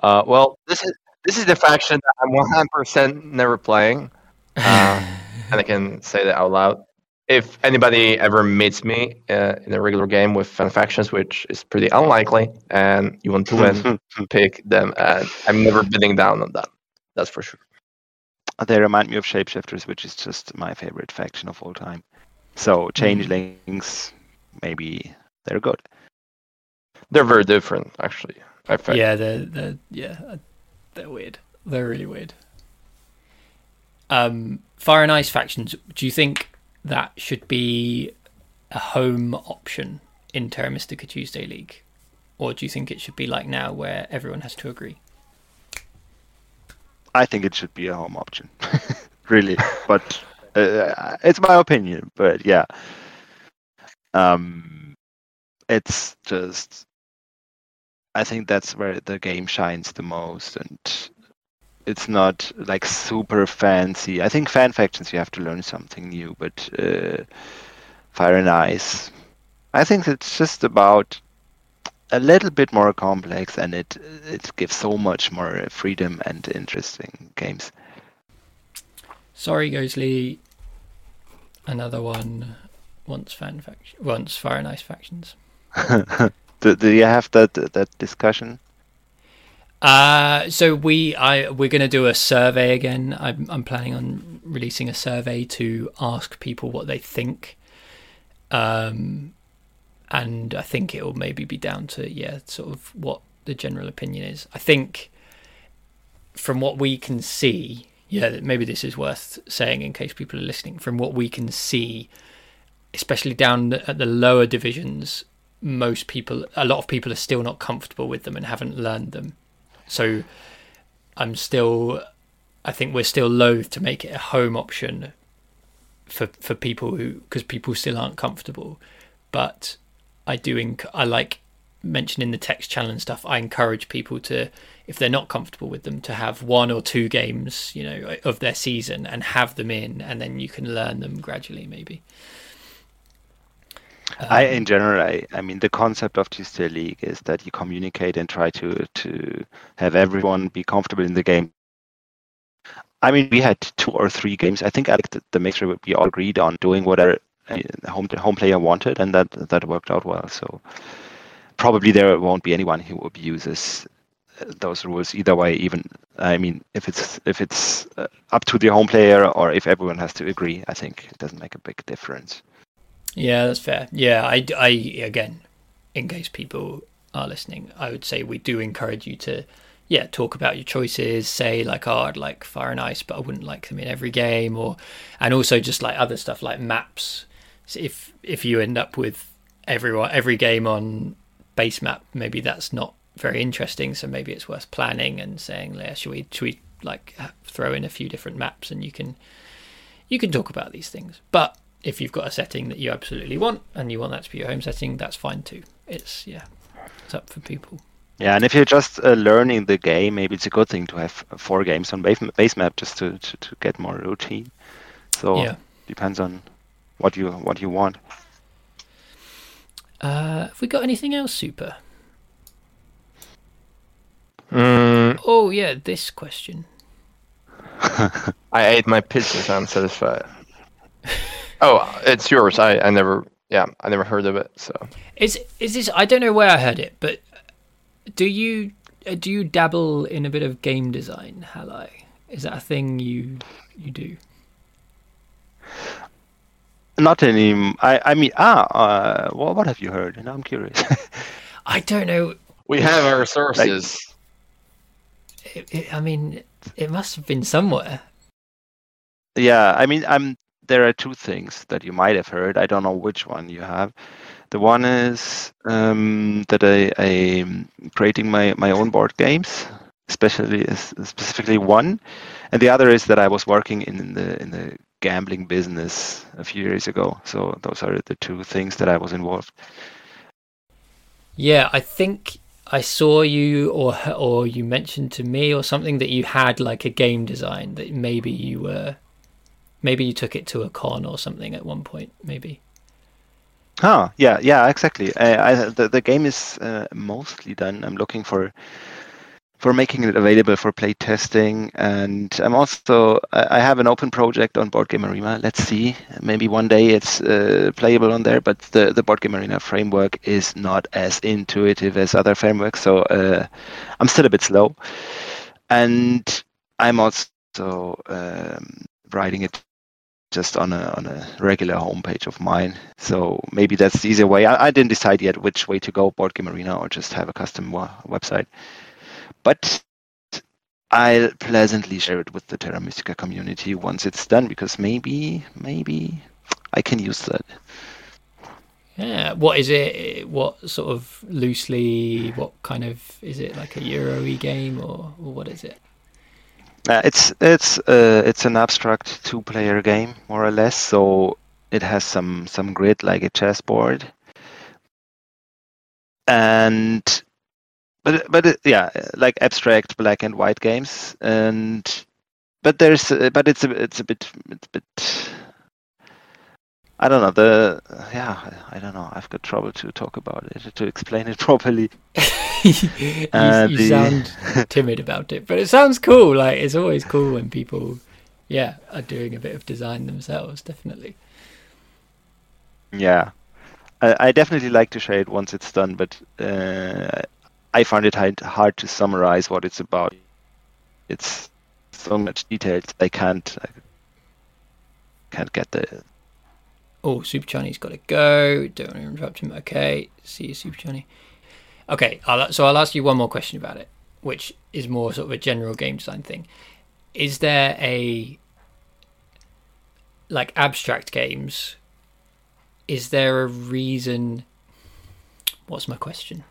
Uh, well, this is this is the faction that I'm 100 percent never playing, uh, (laughs) and I can say that out loud. If anybody ever meets me uh, in a regular game with fan factions, which is pretty unlikely, and you want to (laughs) win, pick them. And I'm never bidding down on that. That's for sure. they remind me of Shapeshifters, which is just my favorite faction of all time. So Changelings, maybe they're good. They're very different, actually. I think. Yeah, they're, they're yeah, uh, they're weird. They're really weird. Um, Fire and Ice factions. Do you think that should be a home option in Terra Mystica Tuesday League, or do you think it should be like now where everyone has to agree? I think it should be a home option, (laughs) really. But uh, it's my opinion. But yeah, um, it's just. I think that's where the game shines the most, and it's not like super fancy. I think fan factions you have to learn something new, but uh, Fire and Ice, I think it's just about a little bit more complex, and it it gives so much more freedom and interesting games. Sorry, Ghostly. Another one wants fan faction. Wants Fire and Ice factions. (laughs) do, do you have that that discussion? Uh, so we I we're gonna do a survey again. I'm I'm planning on releasing a survey to ask people what they think. Um, and I think it will maybe be down to yeah, sort of what the general opinion is. I think from what we can see, yeah, maybe this is worth saying in case people are listening. From what we can see, especially down at the lower divisions, most people, a lot of people are still not comfortable with them and haven't learned them. So I'm still, I think we're still loath to make it a home option for for people who because people still aren't comfortable. But I do, enc- I like mentioning the text channel and stuff. I encourage people to, if they're not comfortable with them, to have one or two games, you know, of their season and have them in, and then you can learn them gradually, maybe. I, Um, in general, I, I mean, the concept of Tuesday League is that you communicate and try to to have everyone be comfortable in the game. I mean, we had two or three games. I think at the, the mixer we all agreed on doing whatever uh, the home the home player wanted, and that that worked out well. So probably there won't be anyone who abuses uh, those rules either way. Even I mean, if it's if it's uh, up to the home player or if everyone has to agree, I think it doesn't make a big difference. Yeah, that's fair. Yeah, I, I again, in case people are listening, I would say we do encourage you to, yeah, talk about your choices. Say like, oh, I'd like Fire and Ice, but I wouldn't like them in every game, or and also just like other stuff like maps. So if if you end up with everyone every game on base map, maybe that's not very interesting. So maybe it's worth planning and saying, yeah, should we should we like throw in a few different maps and you can you can talk about these things, but if you've got a setting that you absolutely want and you want that to be your home setting, that's fine too. It's yeah, it's up for people. Yeah, and if you're just uh, learning the game, maybe it's a good thing to have four games on base, base map just to, to, to get more routine. So Yeah, depends on what you what you want. Uh, have we got anything else super? Mm, Oh yeah, this question. (laughs) I ate my pizza, so I'm satisfied. (laughs) oh, it's yours. I, I never, yeah, I never heard of it. So Is is this? I don't know where I heard it, but do you uh, do you dabble in a bit of game design, Halai? Is that a thing you you do? Not any. I I mean ah. Uh, well, what have you heard? And I'm curious. (laughs) I don't know. we have our sources. It, it, I mean, it must have been somewhere. Yeah, I mean, I'm. There are two things that you might have heard. I don't know which one you have. The one is um, that I I'm creating my my own board games, especially specifically one, and the other is that I was working in the in the gambling business a few years ago. So those are the two things that I was involved. Yeah, I think I saw you, or or you mentioned to me, or something that you had like a game design that maybe you were, maybe you took it to a con or something at one point, maybe. Huh? Yeah, yeah, exactly. I, I, the the game is uh, mostly done. I'm looking for for making it available for play testing, and I'm also I I have an open project on Board Game Arena. Let's see, maybe one day it's uh, playable on there. But the the Board Game Arena framework is not as intuitive as other frameworks, so uh, I'm still a bit slow. And I'm also um, writing it just on a on a regular homepage of mine. So maybe that's the easier way. I, I didn't decide yet which way to go, Board Game Arena or just have a custom wa- website. But I'll pleasantly share it with the Terra Mystica community once it's done because maybe maybe I can use that. Yeah. What is it? What sort of loosely? What kind of is it? Like a Euro-y game, or, or what is it? Uh, it's it's uh, it's an abstract two-player game more or less. So it has some some grid like a chessboard, and but but it, yeah, like abstract black and white games, and but there's uh, but it's a it's a bit it's a bit. I don't know the yeah I don't know I've got trouble to talk about it to explain it (laughs) properly. (laughs) you Uh, you the- sound (laughs) timid about it, but it sounds cool. Like it's always cool when people, yeah, are doing a bit of design themselves. Definitely. Yeah, I, I definitely like to share it once it's done, but uh, I find it hard, hard to summarize what it's about. It's so much details I can't I can't get the. Oh, Super Johnny's got to go. Don't want to interrupt him. Okay, see you, Super Johnny. Okay, I'll, so I'll ask you one more question about it, which is more sort of a general game design thing. Is there a like abstract games? Is there a reason? What's my question?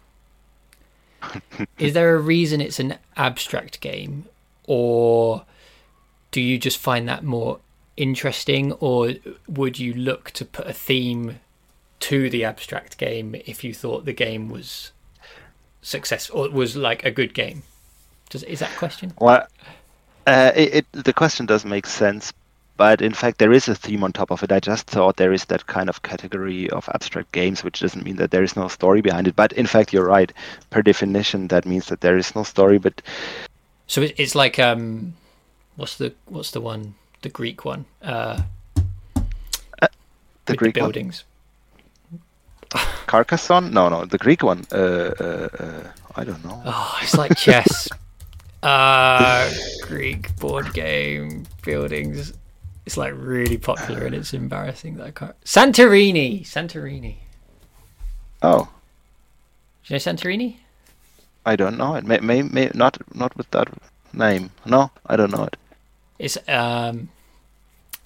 (laughs) is there a reason it's an abstract game, or do you just find that more interesting, or would you look to put a theme to the abstract game if you thought the game was successful or was like a good game? Does is that question? Well, uh, it, it the question does make sense, but in fact there is a theme on top of it. I just thought there is that kind of category of abstract games, which doesn't mean that there is no story behind it. But in fact, you're right. Per definition, that means that there is no story. But So it's like um, what's the what's the one the Greek one? Uh, the Greek the one, buildings. (laughs) Carcassonne? No, no, the Greek one. Uh, uh, uh, I don't know. Oh, it's like chess. (laughs) uh, Greek board game buildings. It's like really popular and it's embarrassing that I can't. Santorini. Santorini. Oh, Do you know Santorini? I don't know it. May, may, may not not with that name. No, I don't know it. It's um,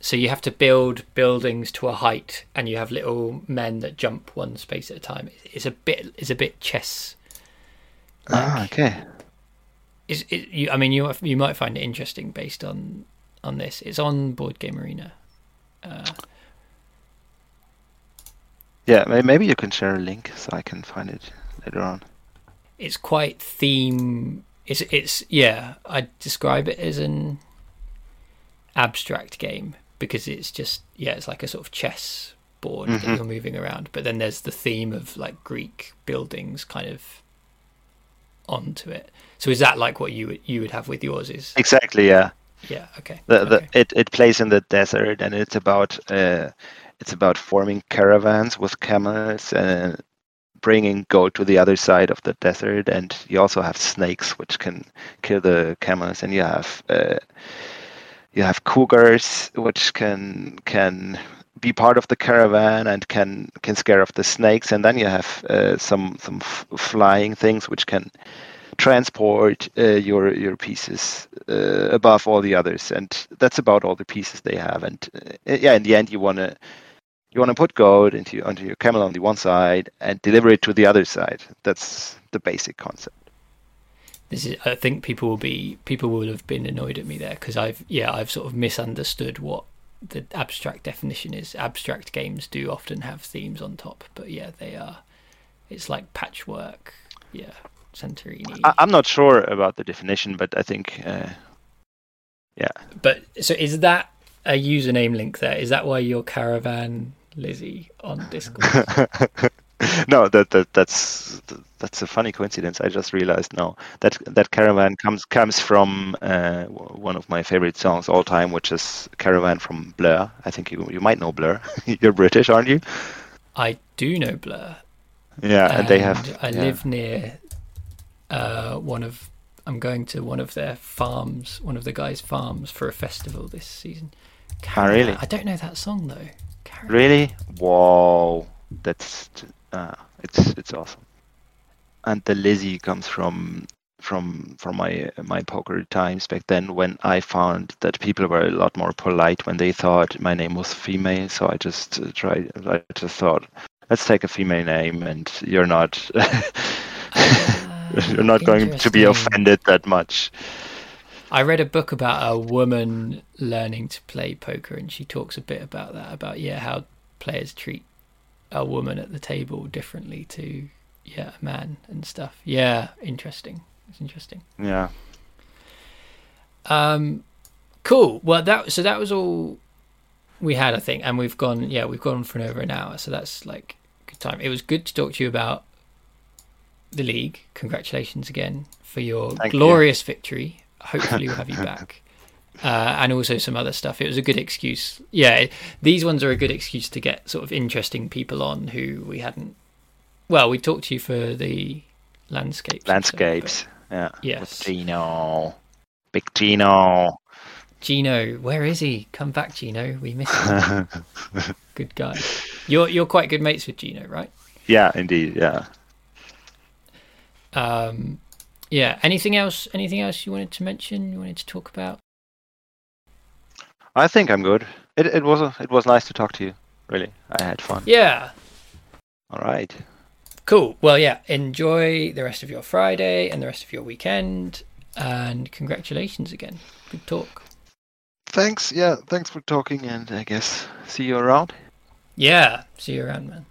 so you have to build buildings to a height, and you have little men that jump one space at a time. It's a bit, it's a bit chess. Ah, okay. Is it, you? I mean, you you might find it interesting based on on this. It's on Board Game Arena. Uh, Yeah, maybe you can share a link so I can find it later on. it's quite theme. It's it's yeah. I describe it as an abstract game, because it's just yeah, it's like a sort of chess board that Mhm. you're moving around. But then there's the theme of like Greek buildings kind of onto it. So is that like what you would you would have with yours? Is Exactly. Yeah. yeah, okay. The, the, okay. it, it plays in the desert and it's about uh, it's about forming caravans with camels and bringing gold to the other side of the desert and you also have snakes which can kill the camels and you have uh, you have cougars which can can be part of the caravan and can can scare off the snakes. And then you have uh, some some f- flying things which can transport uh, your your pieces uh, above all the others. And that's about all the pieces they have. And uh, yeah in the end you want to you want to put gold into onto your camel on the one side and deliver it to the other side. That's the basic concept This is. I think people will be. People will have been annoyed at me there because I've. Yeah, I've sort of misunderstood what the abstract definition is. Abstract games do often have themes on top, but yeah, they are. It's like patchwork. Yeah, Santorini. I, i'm not sure about the definition but i think uh, yeah. but so is that a username link there? Is that why you're caravan Lizzie on Discord? (laughs) (laughs) no that, that that's that's a funny coincidence i just realized now that that caravan comes comes from uh, one of my favorite songs all time which is caravan from blur i think you you might know blur (laughs) you're british aren't you I do know Blur. yeah and, they have I yeah. live near uh, one of. I'm going to one of their farms, one of the guys' farms for a festival this season. Oh, really? I don't know that song though. Caravan. really whoa that's uh, it's it's awesome and the lizzie comes from from from my my poker times back then when I found that people were a lot more polite when they thought my name was female. So I just uh, tried. I just thought, let's take a female name, and you're not (laughs) you're not going to be offended that much. I read a book about a woman learning to play poker, and she talks a bit about that. About yeah, how players treat a woman at the table differently to yeah a man and stuff. Yeah, interesting. It's interesting. Yeah. Um, cool. Well, that so that was all we had, I think, and we've gone. Yeah, we've gone for over an hour, so that's like good time. It was good to talk to you about the league. Congratulations again for your Thank you. glorious victory. Hopefully, we'll have you (laughs) back. Uh, and also some other stuff. It was a good excuse. Yeah, these ones are a good excuse to get sort of interesting people on who we hadn't. Well, we talked to you for the landscapes. Landscapes. Yeah. Yes. With Gino. Big Gino. Gino, where is he? Come back, Gino. We miss (laughs) him. good guy. You're you're quite good mates with Gino, right? yeah, indeed. Yeah. Um, yeah. Anything else? Anything else you wanted to mention? You wanted to talk about? I think I'm good. It it was a, it was nice to talk to you. Really, I had fun. Yeah. All right. Cool. Well, yeah. Enjoy the rest of your Friday and the rest of your weekend, and congratulations again. Good talk. Thanks. Yeah. Thanks for talking, and I guess see you around. Yeah. See you around, man.